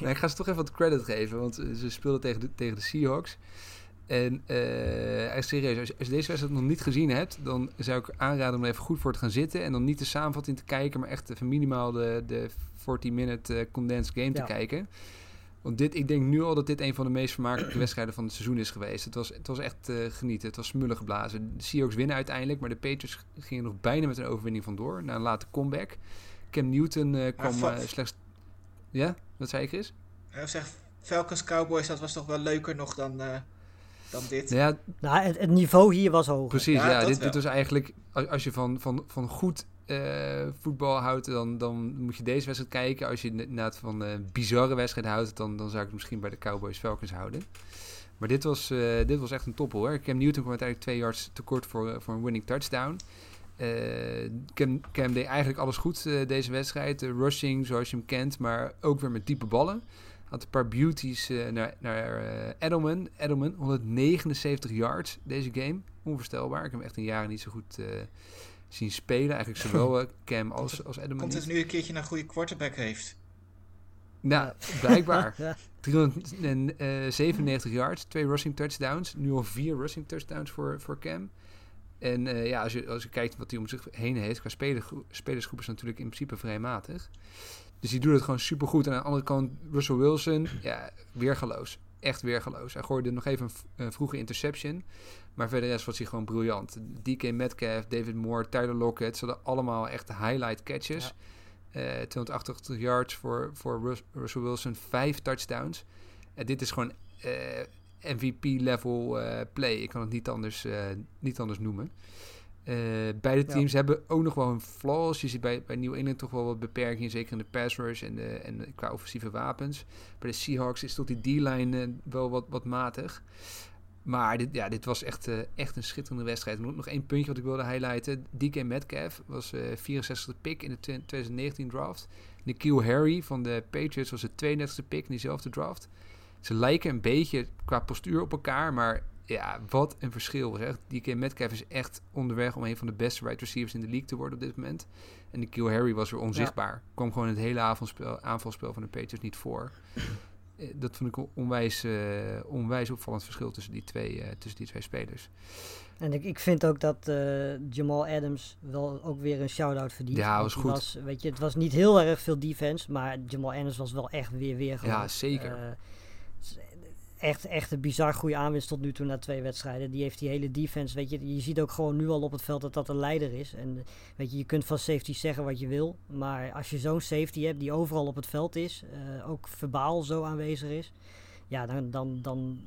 Nee, ik ga ze toch even wat credit geven, want ze speelden tegen de, tegen de Seahawks. En eh, echt serieus, als je, als je deze wedstrijd nog niet gezien hebt, dan zou ik aanraden om er even goed voor te gaan zitten. En dan niet de samenvatting te kijken, maar echt even minimaal de, de 40-minute condensed game te kijken. Want dit, ik denk nu al dat dit een van de meest vermakelijke wedstrijden van het seizoen is geweest. Het was, het was echt eh, genieten. Het was smullen geblazen. De Seahawks winnen uiteindelijk, maar de Patriots gingen nog bijna met een overwinning vandoor. Na een late comeback. Cam Newton eh, kwam eh, slechts... Ja? Wat zei je, Chris? Eh, zeg, Falcons Cowboys, dat was toch wel leuker nog dan, eh, dan dit. Ja, Nou, het, het niveau hier was hoger. precies. Ja, dit, dit was eigenlijk... Als, als je van, van, van goed eh, voetbal houdt, dan, dan moet je deze wedstrijd kijken. Als je inderdaad van eh, bizarre wedstrijden houdt, dan, dan zou ik het misschien bij de Cowboys Falcons houden. Maar dit was, eh, dit was echt een topper hoor. Cam Newton kwam uiteindelijk twee yards tekort voor, voor een winning touchdown. Eh, Cam, Cam deed eigenlijk alles goed eh, deze wedstrijd. De rushing zoals je hem kent, maar ook weer met diepe ballen. Had een paar beauties eh, naar, naar eh, Edelman. Edelman, 179 yards deze game. Onvoorstelbaar. Ik heb hem echt in jaren niet zo goed eh, zien spelen. Eigenlijk zowel Cam als, als Edelman Komt het nu een keertje naar een goede quarterback heeft? Nou, blijkbaar. Ja. 397 yards, twee rushing touchdowns. Nu al vier rushing touchdowns voor, voor Cam. En eh, ja, als je, als je kijkt wat hij om zich heen heeft, qua spelersgroep is natuurlijk in principe vrij matig. Dus die doet het gewoon supergoed. En aan de andere kant, Russell Wilson, ja, weergaloos. Echt weergaloos. Hij gooide nog even een vroege interception. Maar verder rest was hij gewoon briljant. DK Metcalf, David Moore, Tyler Lockett. Ze hadden allemaal echt highlight catches. Eh 288 yards voor, voor Rus- Russell Wilson. Vijf touchdowns. En dit is gewoon eh, MVP-level eh, play. Ik kan het niet anders, eh, niet anders noemen. Eh, beide Ja. teams hebben ook nog wel hun flaws. Je ziet bij, bij New England toch wel wat beperkingen, zeker in de pass rush en, de, en de- qua offensieve wapens. Bij de Seahawks is tot die D-line eh, wel wat, wat matig. Maar dit, ja, dit was echt, eh, echt een schitterende wedstrijd. Nog, nog één puntje wat ik wilde highlighten. DK Metcalf was eh 64e pick in de 2019 draft. Nikhil Harry van de Patriots was de 32e pick in diezelfde draft. Ze lijken een beetje qua postuur op elkaar, maar ja, wat een verschil. Zeg. DK Metcalf is echt onderweg om een van de beste wide receivers in de league te worden op dit moment. En Nikhil Harry was weer onzichtbaar. Kwam gewoon het hele avondspel, aanvalspel van de Patriots niet voor. Eh, Dat vond ik een onwijs, eh, onwijs opvallend verschil tussen die twee, eh, tussen die twee spelers. En ik, ik vind ook dat Jamal Adams wel ook weer een shout-out verdient. Ja, was die goed. weet je, het was niet heel erg veel defense, maar Jamal Adams was wel echt weer weer Ja, zeker. Echt, echt een bizar goede aanwinst tot nu toe na twee wedstrijden. Die heeft die hele defense, weet je, je ziet ook gewoon nu al op het veld dat dat een leider is. En weet je, je kunt van safety zeggen wat je wil, maar als je zo'n safety hebt die overal op het veld is, eh, ook verbaal zo aanwezig is, ja, dan, dan, dan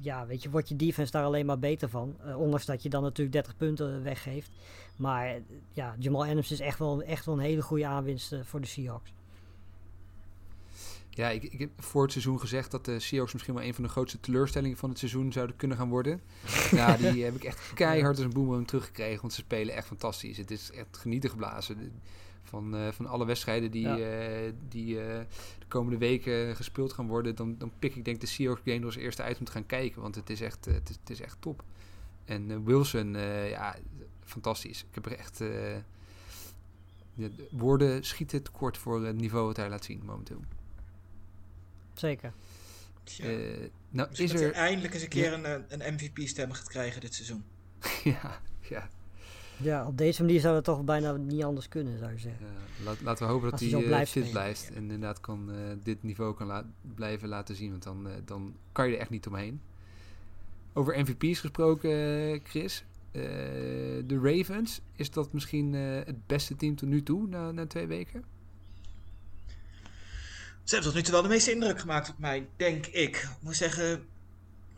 ja, weet je, wordt je defense daar alleen maar beter van. Eh, ondanks dat je dan natuurlijk 30 punten weggeeft. Maar ja, Jamal Adams is echt wel, echt wel een hele goede aanwinst eh, voor de Seahawks. Ja, ik, ik heb voor het seizoen gezegd dat de Seahawks misschien wel een van de grootste teleurstellingen van het seizoen zouden kunnen gaan worden. ja, die heb ik echt keihard als een boemerang teruggekregen, want ze spelen echt fantastisch. Het is echt genieten geblazen. De- Van, eh, van alle wedstrijden die, Ja. eh, die eh, de komende weken gespeeld gaan worden, dan, dan pik ik denk de Seahawks game als eerste uit om te gaan kijken, want het is echt, eh, het is, het is echt top. En eh, Wilson, eh, ja, fantastisch. Ik heb er echt... eh, de de woorden schieten tekort voor het niveau wat hij laat zien momenteel. Zeker. Tja, Eh, nou misschien is dat er... eindelijk eens een keer een, eh, een MVP-stem gaat krijgen dit seizoen. ja, ja. Ja, op deze manier zou het toch bijna niet anders kunnen, zou je zeggen. Ja, laat, laten we hopen dat hij eh, blijft fit blijft. En inderdaad kan, eh, dit niveau kan la- blijven laten zien. Want dan, dan kan je er echt niet omheen. Over MVP's gesproken, eh, Chris. Eh, de Ravens, is dat misschien eh, het beste team tot nu toe na, na twee weken? Ze hebben tot nu toe wel de meeste indruk gemaakt op mij, denk ik. Ik moet zeggen,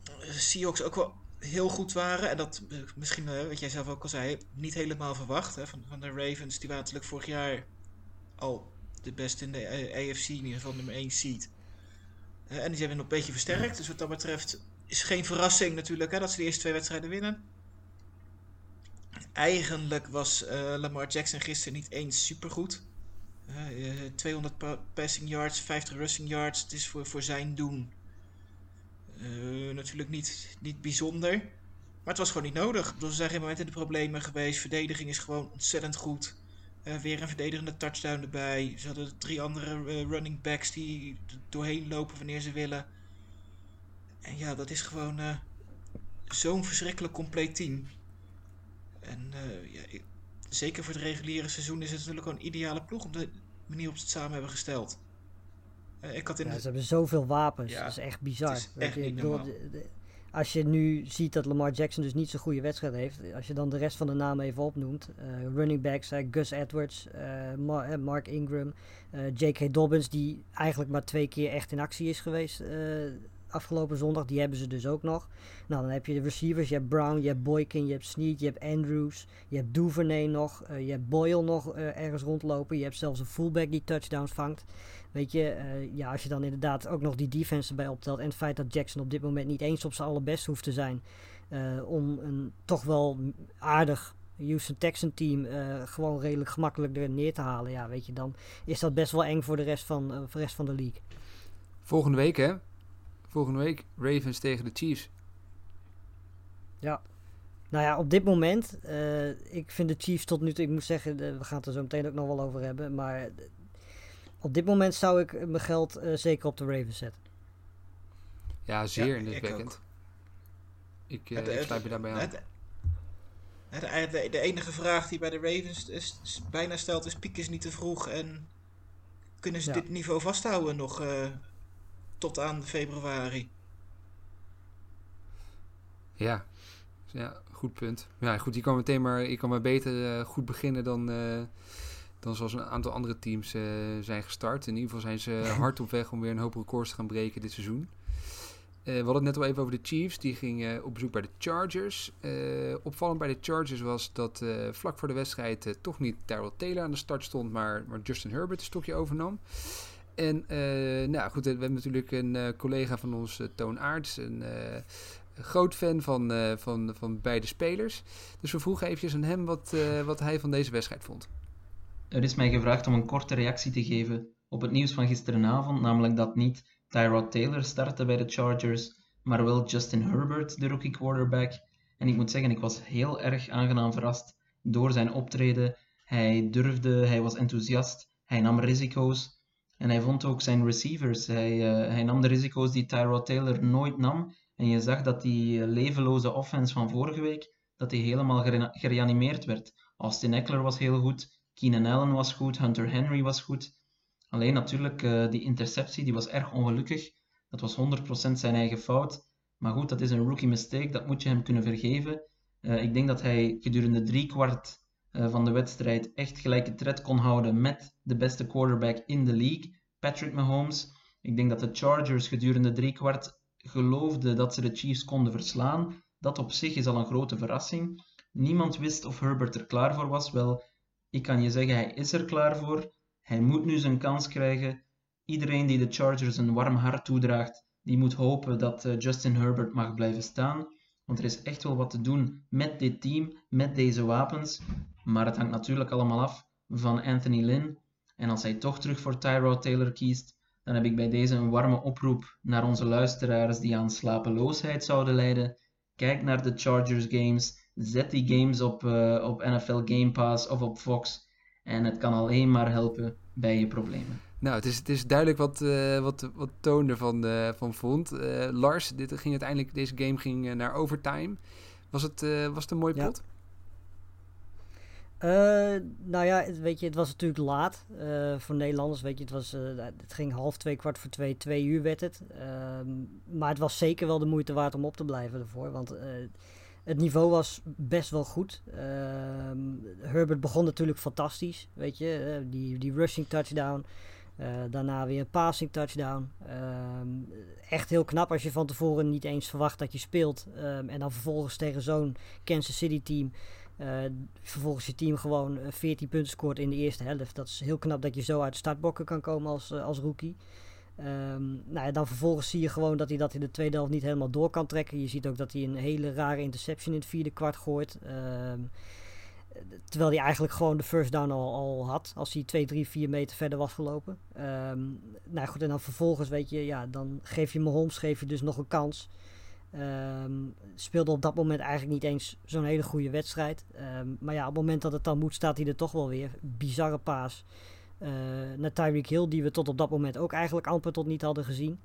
eh, Seahawks ook wel heel goed waren. En dat eh, misschien, eh, wat jij zelf ook al zei, niet helemaal verwacht. Hè, van, van de Ravens, die waren natuurlijk vorig jaar al de beste in de AFC, in ieder geval nummer 1 seed. En die hebben nog een beetje versterkt. Dus wat dat betreft is geen verrassing natuurlijk hè, dat ze de eerste twee wedstrijden winnen. Eigenlijk was Lamar Jackson gisteren niet eens supergoed. Eh, eh, 200 pa- passing yards, 50 rushing yards. Het is voor, voor zijn doen eh, natuurlijk niet, niet bijzonder. Maar het was gewoon niet nodig. Ze zijn geen moment in de problemen geweest. Verdediging is gewoon ontzettend goed. Eh, weer een verdedigende touchdown erbij. Ze hadden drie andere eh, running backs die doorheen lopen wanneer ze willen. En ja, dat is gewoon eh, zo'n verschrikkelijk compleet team. En eh, ja, ik- zeker voor het reguliere seizoen is het natuurlijk een ideale ploeg op de manier op ze het samen hebben gesteld. Eh, ik had in Ja, de- ze hebben zoveel wapens. Ja, dat is echt bizar. is echt je, bedoel, de- de- als je nu ziet dat Lamar Jackson dus niet zo'n goede wedstrijd heeft. Als je dan de rest van de namen even opnoemt. eh, running backs, eh, Gus Edwards, eh, Ma- Mark Ingram, J.K. Dobbins. Die eigenlijk maar twee keer echt in actie is geweest afgelopen zondag. Die hebben ze dus ook nog. Nou, dan heb je de receivers. Je hebt Brown, je hebt Boykin, je hebt Snead, je hebt Andrews. Je hebt Duvernay nog. eh, je hebt Boyle nog eh, ergens rondlopen. Je hebt zelfs een fullback die touchdowns vangt. Weet je, eh, ja, als je dan inderdaad ook nog die defense erbij optelt. En het feit dat Jackson op dit moment niet eens op zijn allerbest hoeft te zijn. om een toch wel aardig Houston Texan team gewoon redelijk gemakkelijk er neer te halen. Ja, weet je, dan is dat best wel eng voor de rest van, voor de, rest van de league. Volgende week, hè? Volgende week Ravens tegen de Chiefs. Nou ja, op dit moment, eh, ik vind de Chiefs tot nu toe, ik moet zeggen, eh, we gaan het er zo meteen ook nog wel over hebben. Maar eh, op dit moment zou ik mijn geld eh, zeker op de Ravens zetten. Ja, zeer Ja, indrukwekkend. ik Ik, eh, Het- ik het- sluit me daarbij aan. het- het- de, de enige vraag die bij de Ravens is, is bijna stelt is: piek is niet te vroeg en kunnen ze Ja. dit niveau vasthouden nog eh, tot aan februari? Ja. ja, goed punt. Ja, goed, je kan meteen maar, je kan maar beter eh, goed beginnen dan, eh, dan zoals een aantal andere teams eh, zijn gestart. In ieder geval zijn ze hard op weg om weer een hoop records te gaan breken dit seizoen. We hadden het net al even over de Chiefs. Die gingen op bezoek bij de Chargers. Opvallend bij de Chargers was dat vlak voor de wedstrijd toch niet Tyrell Taylor aan de start stond, maar, maar Justin Herbert een stokje overnam. En eh, nou goed, we hebben natuurlijk een eh, collega van ons, eh, Toon Aarts, een groot fan van, van, van beide spelers. Dus we vroegen eventjes aan hem wat, wat hij van deze wedstrijd vond. Er is mij gevraagd om een korte reactie te geven op het nieuws van gisterenavond, namelijk dat niet Tyrod Taylor startte bij de Chargers, maar wel Justin Herbert, de rookie quarterback. En ik moet zeggen, ik was heel erg aangenaam verrast door zijn optreden. Hij durfde, hij was enthousiast, hij nam risico's en hij vond ook zijn receivers. Hij, eh, hij nam de risico's die Tyrod Taylor nooit nam. En je zag dat die levenloze offense van vorige week, dat die helemaal gere- gereanimeerd werd. Austin Eckler was heel goed, Keenan Allen was goed, Hunter Henry was goed. Alleen natuurlijk, eh, die interceptie die was erg ongelukkig. Dat was 100% zijn eigen fout. Maar goed, dat is een rookie mistake, dat moet je hem kunnen vergeven. Eh, ik denk dat hij gedurende drie kwart van de wedstrijd echt gelijke tred kon houden met de beste quarterback in de league, Patrick Mahomes. Ik denk dat de Chargers gedurende drie kwart geloofden dat ze de Chiefs konden verslaan. Dat op zich is al een grote verrassing. Niemand wist of Herbert er klaar voor was. Wel, ik kan je zeggen, hij is er klaar voor. Hij moet nu zijn kans krijgen. Iedereen die de Chargers een warm hart toedraagt, die moet hopen dat eh, Justin Herbert mag blijven staan. Want er is echt wel wat te doen met dit team, met deze wapens. Maar het hangt natuurlijk allemaal af van Anthony Lynn. En als hij toch terug voor Tyrod Taylor kiest, dan heb ik bij deze een warme oproep naar onze luisteraars die aan slapeloosheid zouden lijden. Kijk naar de Chargers games, Zet die games op, uh, op NFL Game Pass of op Fox. En het kan alleen maar helpen bij je problemen. Nou, het is, het is duidelijk wat, uh, wat, wat Toon ervan uh, van vond. Uh, Lars, dit ging uiteindelijk, deze game ging naar overtime. Was het, was het een mooi pot? Ja. nou ja, weet je, het was natuurlijk laat voor Nederlanders. Weet je, het, was, het ging half twee, kwart voor twee, twee uur werd het. Ehm, maar het was zeker wel de moeite waard om op te blijven ervoor. Want het niveau was best wel goed. Ehm, Herbert begon natuurlijk fantastisch. Weet je, die, die rushing touchdown. Uh, daarna weer een passing touchdown. Ehm, echt heel knap als je van tevoren niet eens verwacht dat je speelt. Um, en dan vervolgens tegen zo'n Kansas City team. Uh, vervolgens je team gewoon 14 punten scoort in de eerste helft. Dat is heel knap dat je zo uit de startbokken kan komen als, als rookie. Um, nou ja, dan vervolgens zie je gewoon dat hij dat in de tweede helft niet helemaal door kan trekken. Je ziet ook dat hij een hele rare interception in het vierde kwart gooit. Terwijl hij eigenlijk gewoon de first down al, al had. Als hij 2, 3, 4 meter verder was gelopen. Um, nou goed, en dan vervolgens weet je, ja, dan geef je Mahomes geef je dus nog een kans. Um, speelde op dat moment eigenlijk niet eens zo'n hele goede wedstrijd. Um, maar ja, op het moment dat het dan moet, staat hij er toch wel weer. Bizarre paas uh, naar Tyreek Hill, die we tot op dat moment ook eigenlijk amper tot niet hadden gezien.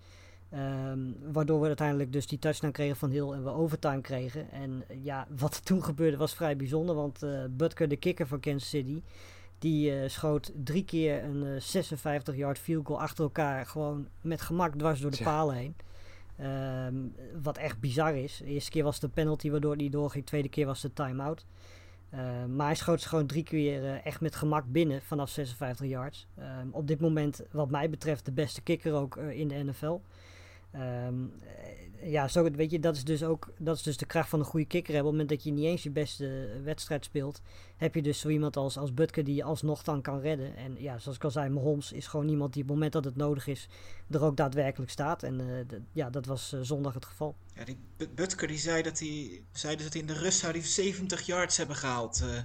Um, waardoor we uiteindelijk dus die touchdown kregen van Hill en we overtime kregen. En ja, wat er toen gebeurde was vrij bijzonder. Want uh, Butker, de kicker van Kansas City, die uh, schoot drie keer een uh, 56-yard field goal achter elkaar. Gewoon met gemak dwars door de palen heen. Um, wat echt bizar is. De eerste keer was het een penalty waardoor hij doorging. De tweede keer was het time-out. Uh, maar hij schoot ze gewoon drie keer uh, echt met gemak binnen vanaf 56 yards. Op dit moment, wat mij betreft, de beste kicker ook in de NFL. Um, ja, zo, weet je, dat is dus ook dat is dus de kracht van een goede kicker hebben. Op het moment dat je niet eens je beste wedstrijd speelt, heb je dus zo iemand als, als Butker die je alsnog dan kan redden. En ja, zoals ik al zei, Mahomes is gewoon iemand die op het moment dat het nodig is, er ook daadwerkelijk staat. En uh, ja, dat was uh, zondag het geval. Ja, die Butker die zei dat hij, zei dus dat hij in de rust zou die 70 yards hebben gehaald. Uh,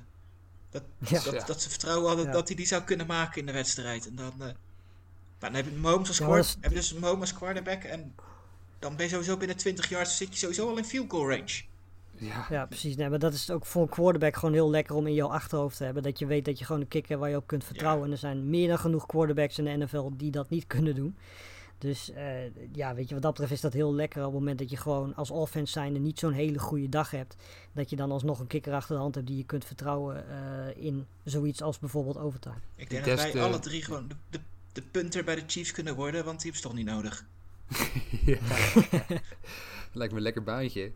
dat, ja. dat, dat, ze vertrouwen hadden ja. dat hij die zou kunnen maken in de wedstrijd. En dan, dan heb je Mahomes als, ja, is... heb je dus Mahomes als quarterback en dan ben je sowieso binnen 20 yards zit je sowieso al in field goal range. Ja, ja precies. Nee, maar dat is ook voor een quarterback gewoon heel lekker om in jouw achterhoofd te hebben. Dat je weet dat je gewoon een kicker waar je op kunt vertrouwen. Ja. En er zijn meer dan genoeg quarterbacks in de NFL die dat niet kunnen doen. Dus uh, ja, weet je, wat dat betreft is dat heel lekker op het moment dat je gewoon als offense zijnde niet zo'n hele goede dag hebt. Dat je dan alsnog een kikker achter de hand hebt die je kunt vertrouwen uh, in zoiets als bijvoorbeeld overtime. Ik denk dat wij alle drie gewoon de, de, de punter bij de Chiefs kunnen worden, want die hebben ze toch niet nodig. ja. Lijkt me een lekker baantje.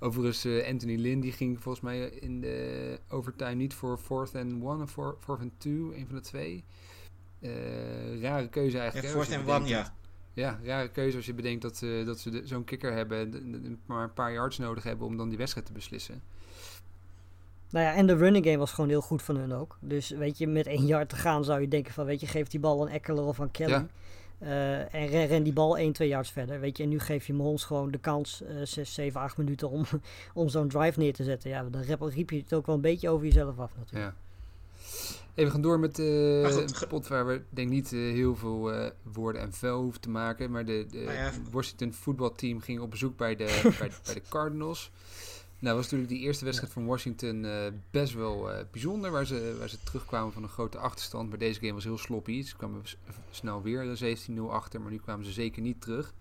Overigens, uh, Anthony Lynn die ging volgens mij in de overtime niet voor fourth and one of fourth and two, een van de twee. Uh, rare keuze eigenlijk. Ja, fourth and one, ja. Ja, rare keuze als je bedenkt dat, uh, dat ze zo'n kicker hebben, maar een paar yards nodig hebben om dan die wedstrijd te beslissen. Nou ja, en de running game was gewoon heel goed van hun ook. Dus weet je, met één yard te gaan zou je denken van, weet je, geef die bal aan Eckler of aan Kelly. Ja. Uh, en ren, ren, die bal 1, 2 yards verder. Weet je, en nu geef je Mahomes gewoon de kans, uh, 6, 7, 8 minuten om, om zo'n drive neer te zetten. Ja, dan riep je het ook wel een beetje over jezelf af natuurlijk. Ja. Even gaan door met uh, een pot waar we denk niet uh, heel veel uh, woorden en vuil hoeven te maken. Maar de, de Ah, ja. Washington voetbalteam ging op bezoek bij de, bij, bij de Cardinals. Nou, was natuurlijk die eerste wedstrijd van Washington uh, best wel uh, bijzonder. Waar ze, waar ze terugkwamen van een grote achterstand. Maar deze game was heel sloppy. Ze kwamen snel weer 17-0 achter. Maar nu kwamen ze zeker niet terug.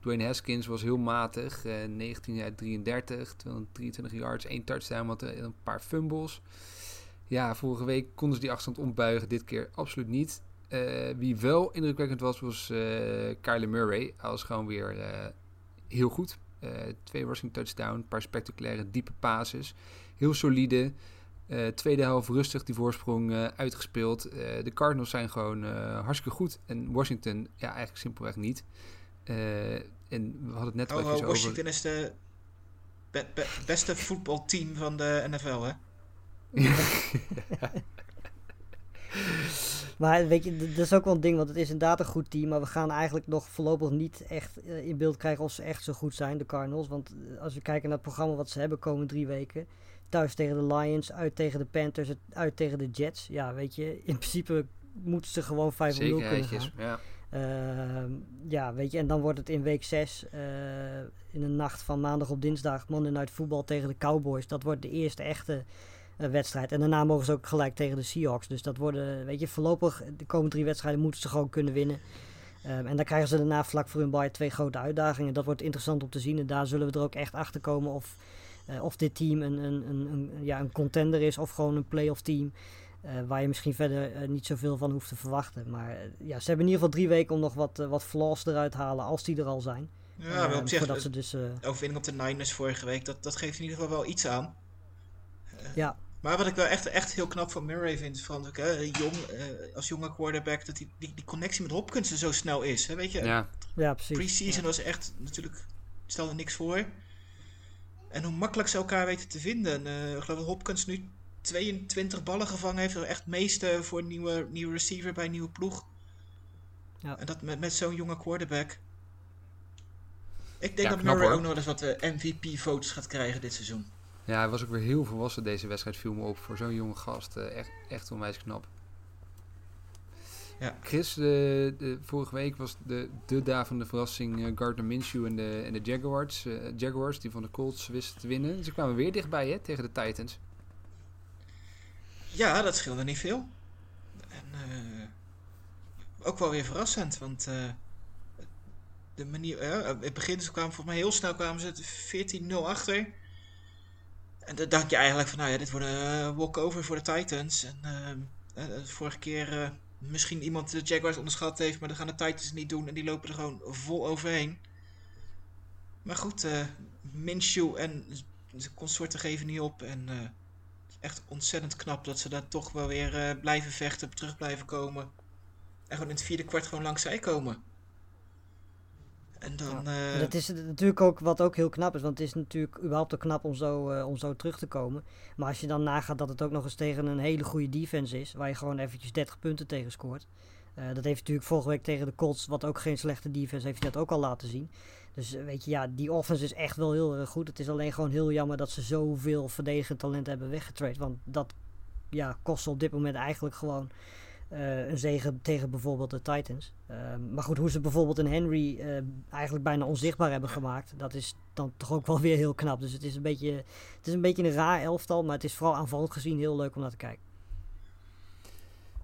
Dwayne Haskins was heel matig. Uh, 19 uit 33. 223 yards. één touchdown. Had een paar fumbles. Ja, vorige week konden ze die achterstand ombuigen. Dit keer absoluut niet. Wie wel indrukwekkend was, was Kyler Murray. Hij was gewoon weer heel goed. Uh, twee rushing touchdown, een paar spectaculaire diepe passes. Heel solide. Uh, tweede helft rustig die voorsprong uh, uitgespeeld. de Cardinals zijn gewoon hartstikke goed. En Washington, ja, eigenlijk simpelweg niet. en we hadden het net oh, oh, over... Washington is de be be beste voetbalteam van de NFL, hè? Maar weet je, dat is ook wel een ding, want het is inderdaad een goed team. Maar we gaan eigenlijk nog voorlopig niet echt uh, in beeld krijgen of ze echt zo goed zijn, de Cardinals. Want uh, als we kijken naar het programma wat ze hebben komende drie weken. Thuis tegen de Lions, uit tegen de Panthers, uit tegen de Jets. Ja, weet je, in principe moeten ze gewoon 5 0 kunnen gaan. Ja. Ehm, ja, weet je, en dan wordt het in week 6, in de nacht van maandag op dinsdag, Monday Night Football tegen de Cowboys. Dat wordt de eerste echte eh, wedstrijd. En daarna mogen ze ook gelijk tegen de Seahawks. Dus dat worden, weet je, voorlopig de komende drie wedstrijden moeten ze gewoon kunnen winnen. Ehm, en dan krijgen ze daarna vlak voor hun bye twee grote uitdagingen. Dat wordt interessant om te zien. En daar zullen we er ook echt achter komen of, uh, of dit team een, een, een, een, ja, een contender is of gewoon een playoff team. Uh, waar je misschien verder uh, niet zoveel van hoeft te verwachten. Maar ja, ze hebben in ieder geval drie weken om nog wat, wat flaws eruit te halen, als die er al zijn. Ja, wel op zich, dat ze dus, overwinning op de Niners vorige week, dat, dat geeft in ieder geval wel iets aan. ja. Maar wat ik wel echt, echt heel knap van Murray vind, van hè, jong, uh, als jonge quarterback, dat die, die, die connectie met Hopkins zo snel is. Hè, weet je, ja, ja precies. Preseason ja. was echt, natuurlijk, stelde niks voor. En hoe makkelijk ze elkaar weten te vinden. Uh, ik geloof dat Hopkins nu 22 ballen gevangen heeft. Echt meeste voor een nieuwe, nieuwe receiver bij een nieuwe ploeg. Ja. En dat met, met zo'n jonge quarterback. Ik denk Ja, dat knap, Murray hoor. ook nog eens wat uh, MVP-votes gaat krijgen dit seizoen. Ja, hij was ook weer heel volwassen deze wedstrijd, viel me op. Voor zo'n jonge gast, eh, echt, echt onwijs knap. Ja. Chris, de, de, vorige week was de, de dag van de verrassing eh, Gardner Minshew en de, en de Jaguars. eh, Jaguars, die van de Colts wisten te winnen. Ze kwamen weer dichtbij hè, tegen de Titans. Ja, dat scheelde niet veel. En eh, ook wel weer verrassend, want eh, de manier, eh, in het begin ze kwamen volgens mij heel snel kwamen ze 14-0 achter. En dan dacht je eigenlijk van, nou ja, dit wordt een walkover voor de Titans. En eh, eh, vorige keer eh, misschien iemand de Jaguars onderschat heeft, maar dat gaan de Titans niet doen en die lopen er gewoon vol overheen. Maar goed, eh Minshew en zijn consorten geven niet op en... eh, echt ontzettend knap dat ze daar toch wel weer eh, blijven vechten, terug blijven komen. En gewoon in het vierde kwart gewoon langs zij komen. En dan. eh, dat is natuurlijk ook wat ook heel knap is, want het is natuurlijk überhaupt ook knap om zo, eh, om zo terug te komen. Maar als je dan nagaat dat het ook nog eens tegen een hele goede defense is, waar je gewoon eventjes 30 punten tegen scoort. Eh, dat heeft natuurlijk vorige week tegen de Colts, wat ook geen slechte defense, heeft hij dat ook al laten zien. Dus weet je, ja, die offense is echt wel heel erg goed. Het is alleen gewoon heel jammer dat ze zoveel verdedigend talent hebben weggetrade. Want dat ja, kost op dit moment eigenlijk gewoon uh, een zegen tegen bijvoorbeeld de Titans. Uh, maar goed, hoe ze bijvoorbeeld een Henry uh, eigenlijk bijna onzichtbaar hebben gemaakt, dat is dan toch ook wel weer heel knap. Dus het is een beetje, het is een, beetje een raar elftal, maar het is vooral aanvallend gezien heel leuk om naar te kijken.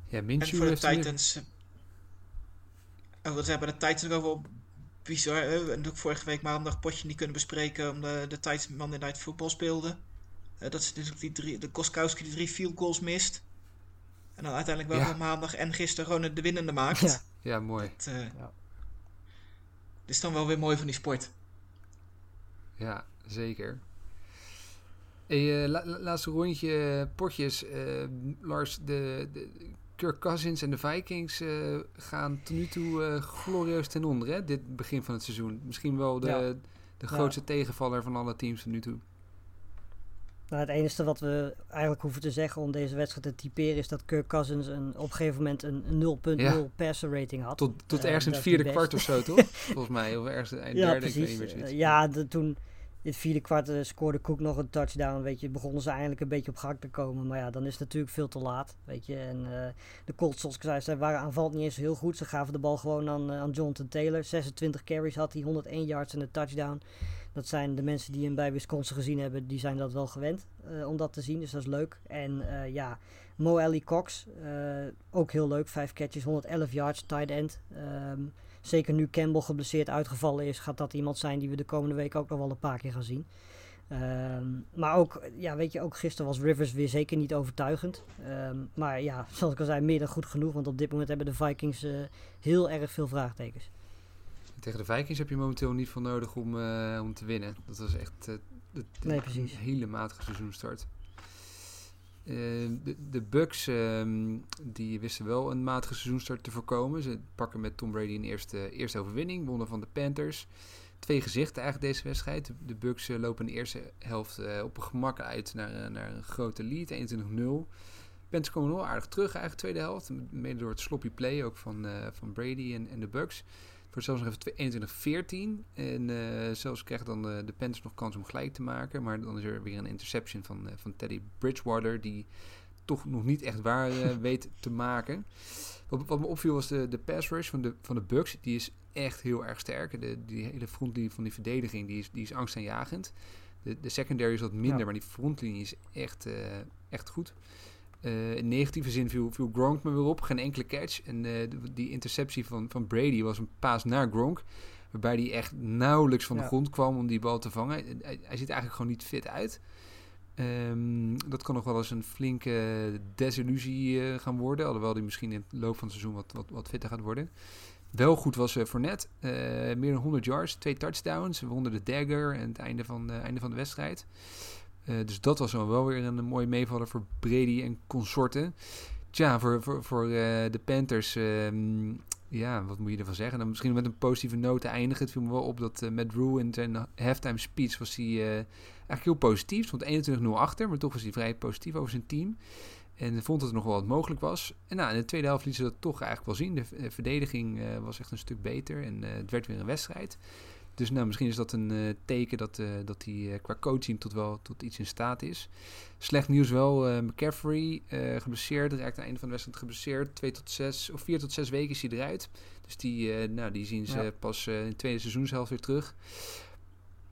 Ja, en voor de er Titans. Oh, wat zijn bij de Titans ook wel bizar. En ook vorige week maandag potje niet kunnen bespreken omdat de, de Titans Monday Night Football speelden. Eh, dat ze dus die drie, de Koskowski die drie field goals mist. En dan uiteindelijk wel Ja. van maandag en gisteren gewoon de winnende maakt. Ja. Ja, mooi. Het, eh, Ja. Dit is dan wel weer mooi van die sport. Ja, zeker. Hey, eh, la- la- laatste rondje eh, potjes. Eh, Lars, de, de Kirk Cousins en de Vikings eh, gaan tot nu toe eh, glorieus ten onder, hè? Dit begin van het seizoen. Misschien wel de, Ja. de grootste tegenvaller van alle teams tot nu toe. Nou, het enige wat we eigenlijk hoeven te zeggen om deze wedstrijd te typeren is dat Kirk Cousins een, op een gegeven moment een 0.0 Ja. passer rating had. Tot, tot Eh, ergens in het vierde kwart of zo, toch? Volgens mij. Of ergens eind Ja, derde, ik weet precies. niet meer zoiets. Ja, de, toen het vierde kwart eh, scoorde Cook nog een touchdown. Weet je, begonnen ze eindelijk een beetje op gang te komen. Maar ja, dan is het natuurlijk veel te laat. Weet je, en eh, de Colts, zoals ik zei, ze waren aanvallend niet eens heel goed. Ze gaven de bal gewoon aan, aan Jonathan Taylor. 26 carries had hij, 101 yards en een touchdown. Dat zijn de mensen die hem bij Wisconsin gezien hebben, die zijn dat wel gewend om dat te zien. Dus dat is leuk. En ja, Mo Alley Cox, ook heel leuk. Vijf catches, 111 yards, tight end. Ehm, zeker nu Campbell geblesseerd uitgevallen is, gaat dat iemand zijn die we de komende week ook nog wel een paar keer gaan zien. Ehm, maar ook, ja, weet je, ook gisteren was Rivers weer zeker niet overtuigend. Ehm, maar ja, zoals ik al zei, meer dan goed genoeg. Want op dit moment hebben de Vikings eh, heel erg veel vraagtekens. Tegen de Vikings heb je momenteel niet veel nodig om, eh, om te winnen. Dat was echt eh, de, de Nee, precies. hele matige seizoenstart. Eh, de, de Bucks ehm, die wisten wel een matige seizoenstart te voorkomen. Ze pakken met Tom Brady een eerste, eerste overwinning, wonnen van de Panthers. Twee gezichten eigenlijk deze wedstrijd. De, de Bucks eh, lopen in de eerste helft eh, op een gemak uit naar, naar een grote lead, 21-0. Panthers komen wel aardig terug eigenlijk tweede helft. Mede door het sloppy play ook van, van Brady en, en de Bucks. Voor zelfs nog even 21-14. En eh, zelfs krijgen dan eh, de Panthers nog kans om gelijk te maken. Maar dan is er weer een interception van, eh, van Teddy Bridgewater. Die toch nog niet echt waar weet te maken. Wat, wat me opviel was de, de pass rush van de, van de Bucks. Die is echt heel erg sterk. De, die hele frontlinie van die verdediging die is, die is angstaanjagend. De, de secondary is wat minder, Ja. maar die frontlinie is echt, echt goed. Eh, in negatieve zin viel, viel Gronk me weer op. Geen enkele catch. En eh, die interceptie van, van Brady was een paas naar Gronk. Waarbij hij echt nauwelijks van de Ja. grond kwam om die bal te vangen. Hij, hij ziet eigenlijk gewoon niet fit uit. Ehm, dat kan nog wel eens een flinke desillusie eh, gaan worden. Alhoewel hij misschien in het loop van het seizoen wat, wat, wat fitter gaat worden. Wel goed was eh Fournette. Eh, meer dan 100 yards, twee touchdowns. We wonnen de dagger en het einde van, eh, einde van de wedstrijd. Eh, dus dat was dan wel weer een, mooie meevaller voor Brady en consorten. Tja, voor, voor, voor eh, de Panthers, ehm, ja, wat moet je ervan zeggen? Dan misschien met een positieve noot eindigen. Het viel me wel op dat eh Matt Rule in zijn halftime speech was hij eh, eigenlijk heel positief. Stond 21-0 achter, maar toch was hij vrij positief over zijn team. En vond dat er nog wel wat mogelijk was. En nou, in de tweede helft liet ze dat toch eigenlijk wel zien. De eh, verdediging eh, was echt een stuk beter en eh, het werd weer een wedstrijd. Dus nou, misschien is dat een eh, teken dat, eh, dat hij eh, qua coaching tot wel tot iets in staat is. Slecht nieuws wel, McCaffrey geblesseerd, raakt aan het einde van de wedstrijd geblesseerd. Twee tot zes, of vier tot zes weken is hij eruit. Dus die, nou, die zien ze Ja. pas in de tweede seizoenshelft weer terug.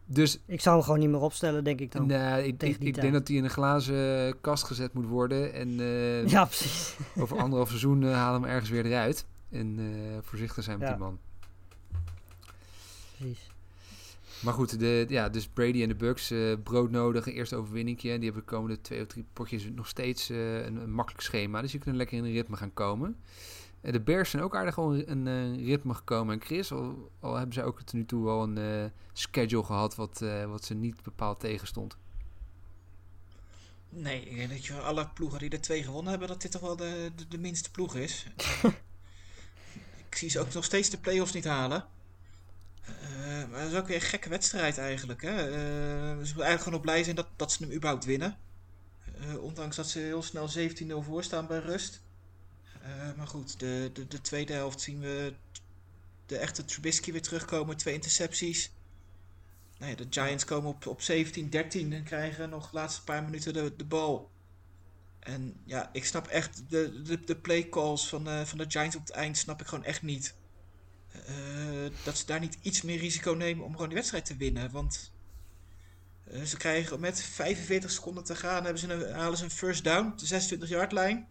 Dus Ik zou hem gewoon niet meer opstellen, denk ik dan. nou, ik, ik, ik denk dat hij in een glazen kast gezet moet worden. En Ja, precies. over anderhalf seizoen halen we hem ergens weer eruit. En voorzichtig zijn met Ja. die man. precies. Maar goed, de, ja, dus Brady en de Bucks eh broodnodig. Eerste overwinningje. Die hebben de komende twee of drie potjes nog steeds eh, een, een makkelijk schema. Dus je kunt lekker in een ritme gaan komen. Eh, de Bears zijn ook aardig al in een ritme gekomen. En Chris, al, al hebben ze ook tot nu toe wel een schedule gehad wat, wat ze niet bepaald tegenstond. Nee, ik denk dat je alle ploegen die er twee gewonnen hebben, dat dit toch wel de, de, de minste ploeg is. ik zie ze ook nog steeds de play-offs niet halen. Maar dat is ook weer een gekke wedstrijd eigenlijk. Hè? Eh, ze moeten eigenlijk gewoon op blij zijn dat, dat ze hem überhaupt winnen. Eh, ondanks dat ze heel snel 17-0 voor staan bij rust. Eh, maar goed, de, de, de tweede helft zien we de echte Trubisky weer terugkomen. Twee intercepties. Nou ja, de Giants komen op, op 17-13 en krijgen nog de laatste paar minuten de, de bal. En ja, ik snap echt de, de, de play calls van, van de Giants op het eind snap ik gewoon echt niet. Eh, dat ze daar niet iets meer risico nemen om gewoon die wedstrijd te winnen. Want eh, ze krijgen met 45 seconden te gaan, hebben ze een, halen ze een first down op de 26 yard lijn.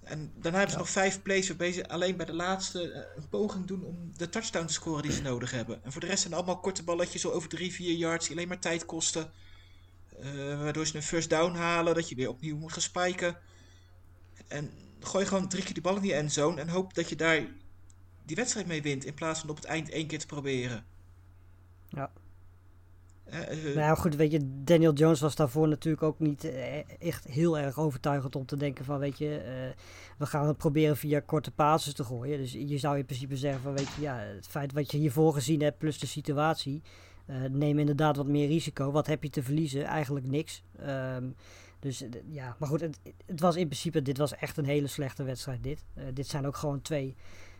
En daarna hebben ze nog vijf plays waarbij ze alleen bij de laatste eh, een poging doen om de touchdown te scoren die ze nodig hebben. En voor de rest zijn het allemaal korte balletjes zo over 3, 4 yards die alleen maar tijd kosten. Waardoor ze een first down halen, dat je weer opnieuw moet gaan spiken. En gooi gewoon drie keer die bal in die endzone en hoop dat je daar die wedstrijd mee wint. In plaats van op het eind één keer te proberen. Ja. Eh, eh, Nou ja, goed, weet je, Daniel Jones was daarvoor natuurlijk ook niet eh, echt heel erg overtuigend om te denken van, weet je, we gaan het proberen via korte passes te gooien. Dus je zou in principe zeggen van, weet je, ja, het feit wat je hiervoor gezien hebt plus de situatie, neem inderdaad wat meer risico. Wat heb je te verliezen? Eigenlijk niks. Ehm, dus ja, maar goed, het, het was in principe, dit was echt een hele slechte wedstrijd dit. Dit zijn ook gewoon twee,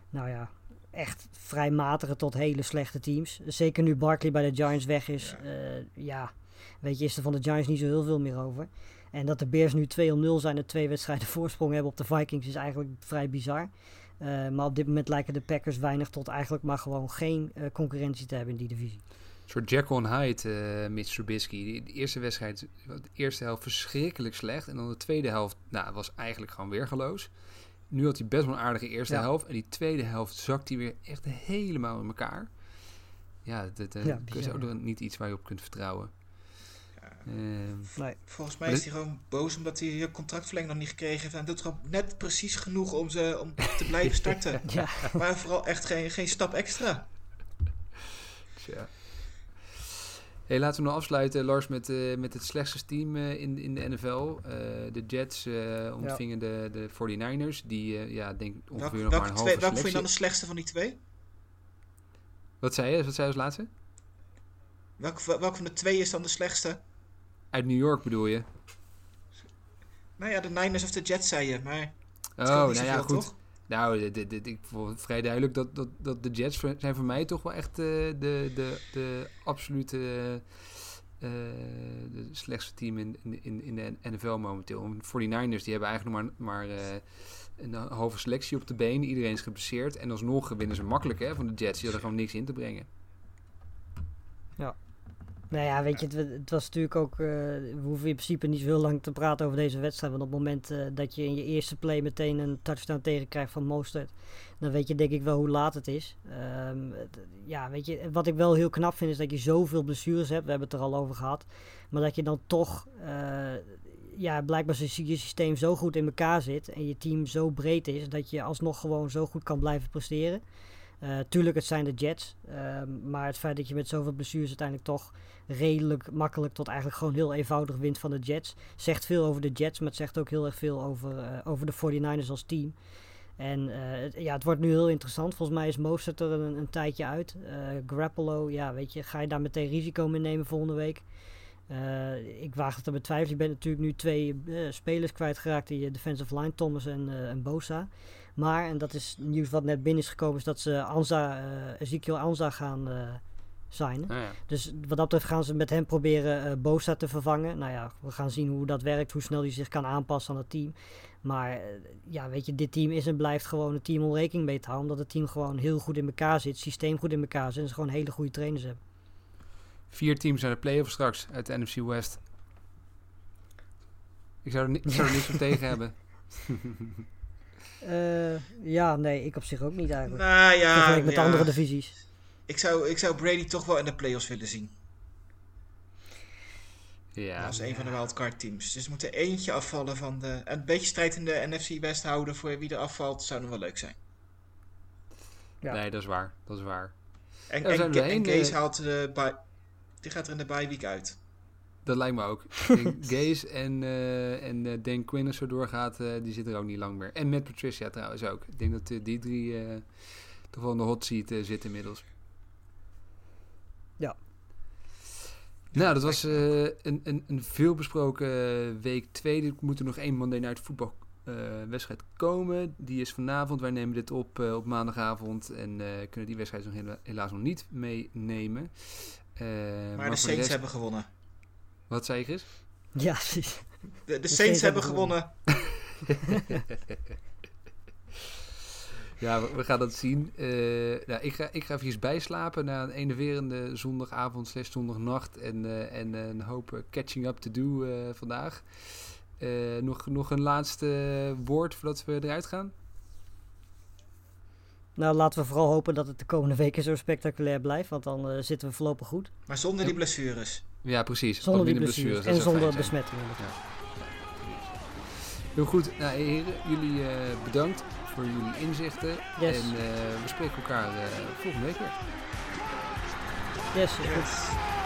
nou ja, echt vrij matige tot hele slechte teams. Zeker nu Barkley bij de Giants weg is. Ja. Ja, ja weet je, is er van de Giants niet zo heel veel meer over. En dat de Bears nu 2-0 zijn en twee wedstrijden voorsprong hebben op de Vikings is eigenlijk vrij bizar. Eh, maar op dit moment lijken de Packers weinig tot eigenlijk maar gewoon geen eh, concurrentie te hebben in die divisie. Een soort Jekyll en Hyde, eh Mitch Trubisky. De eerste wedstrijd, de eerste helft verschrikkelijk slecht. En dan de tweede helft, nou, was eigenlijk gewoon weergeloos. Nu had hij best wel een aardige eerste Ja. helft. En die tweede helft zakt hij weer echt helemaal in elkaar. Ja, dat, Ja, is ook niet iets waar je op kunt vertrouwen. Ja. Ehm, Nee. Volgens mij is hij gewoon boos omdat hij je contractverlenging nog niet gekregen heeft. En doet gewoon net precies genoeg om, ze, om te blijven starten. Ja, maar vooral echt geen, geen stap extra. Tja. Hey, laten we nog afsluiten, Lars, met, eh, met het slechtste team eh, in, in de NFL. Eh, de Jets eh, ontvingen de, de 49ers, die, eh, ja, denk ik ongeveer nog maar een twee, halve welke vond je dan de slechtste van die twee? Wat zei je? Wat zei je als laatste? Welke, welke van de twee is dan de slechtste? Uit New York bedoel je? Nou ja, de Niners of de Jets zei je, maar het Oh, nou ja, goed. toch? Nou, ik vond vrij duidelijk dat, dat, dat de Jets zijn voor mij toch wel echt eh, de, de, de absolute eh, de slechtste team in, in, in, de NFL momenteel. En 49ers die hebben eigenlijk nog maar, maar eh, een halve selectie op de been. Iedereen is geblesseerd. En alsnog winnen ze makkelijk hè, van de Jets. Die hadden gewoon niks in te brengen. Nou ja, weet je, het, het was natuurlijk ook. eh, we hoeven in principe niet zo heel lang te praten over deze wedstrijd. Want op het moment eh, dat je in je eerste play meteen een touchdown tegenkrijgt van Mostert. dan weet je denk ik wel hoe laat het is. Ehm, ja, weet je, wat ik wel heel knap vind is dat je zoveel blessures hebt. We hebben het er al over gehad. Maar dat je dan toch. eh, ja, blijkbaar je systeem zo goed in elkaar zit. en je team zo breed is. dat je alsnog gewoon zo goed kan blijven presteren. Eh, tuurlijk, het zijn de Jets. ehm, maar het feit dat je met zoveel blessures uiteindelijk toch redelijk makkelijk tot eigenlijk gewoon heel eenvoudig wint van de Jets. Zegt veel over de Jets, maar het zegt ook heel erg veel over, eh, over de 49ers als team. En eh, het, ja, het wordt nu heel interessant. Volgens mij is Mostert er een, een tijdje uit. Grappolo, ja, weet je, ga je daar meteen risico mee nemen volgende week? Ik waag het te betwijfelen. Je bent natuurlijk nu twee spelers kwijtgeraakt in je defensive line, Thomas en, en Bosa. Maar, en dat is nieuws wat net binnen is gekomen, is dat ze Anza, eh, Ezekiel Anza gaan eh signen. Ja. Dus wat dat betreft gaan ze met hem proberen eh Bosa te vervangen. Nou ja, we gaan zien hoe dat werkt, hoe snel hij zich kan aanpassen aan het team. Maar ja, weet je, dit team is en blijft gewoon een team om rekening mee te houden. Omdat het team gewoon heel goed in elkaar zit, het systeem goed in elkaar zit en ze gewoon hele goede trainers hebben. Vier teams naar de playoffs straks uit de NFC West. Ik zou er, ni- ik zou er niks op tegen hebben. Eh, ja, nee, ik op zich ook niet eigenlijk. Nou ja, met ja. andere divisies. Ik, zou, ik zou Brady toch wel in de playoffs willen zien. Ja, als een van de wildcard teams. Dus er moet er eentje afvallen van de... en Een beetje strijd in de NFC West houden voor wie er afvalt, zou nog wel leuk zijn. Ja. nee, dat is waar. Dat is waar. En, Ja, we en, Gaze eh, haalt de bye- Die gaat er in de bye week uit. Dat lijkt me ook. Gaze en, eh, en eh, Dan Quinn als zo doorgaat, eh, die zit er ook niet lang meer. En met Patricia trouwens ook. Ik denk dat die drie eh, toch wel in de hot seat eh, zitten inmiddels. Ja. Nou, dat was eh, een, een, een veelbesproken week 2. Er moet er nog één Monday Night Football eh, wedstrijd komen. Die is vanavond. Wij nemen dit op eh, op maandagavond. En eh, kunnen die wedstrijd nog hela- helaas nog niet meenemen. Maar, voor de Saints rest- hebben gewonnen. Wat zei je, Chris? Ja, precies. De, de, Saints hebben gewonnen. Ja, we, we gaan dat zien. Eh, nou, ik, ga, ik ga even bijslapen na een enerverende zondagavond slash zondagnacht. En, eh, en eh, een hoop eh, catching up to do eh, vandaag. Eh, nog, nog een laatste woord voordat we eruit gaan? Nou, laten we vooral hopen dat het de komende weken zo spectaculair blijft. Want dan eh, zitten we voorlopig goed. Maar zonder die blessures. Ja, precies. Zonder die blessures. En zonder besmettingen. Heel goed. Nou, heren, jullie eh, bedankt voor jullie inzichten. Yes. En eh, we spreken elkaar eh, volgende week weer. Yes. Yes.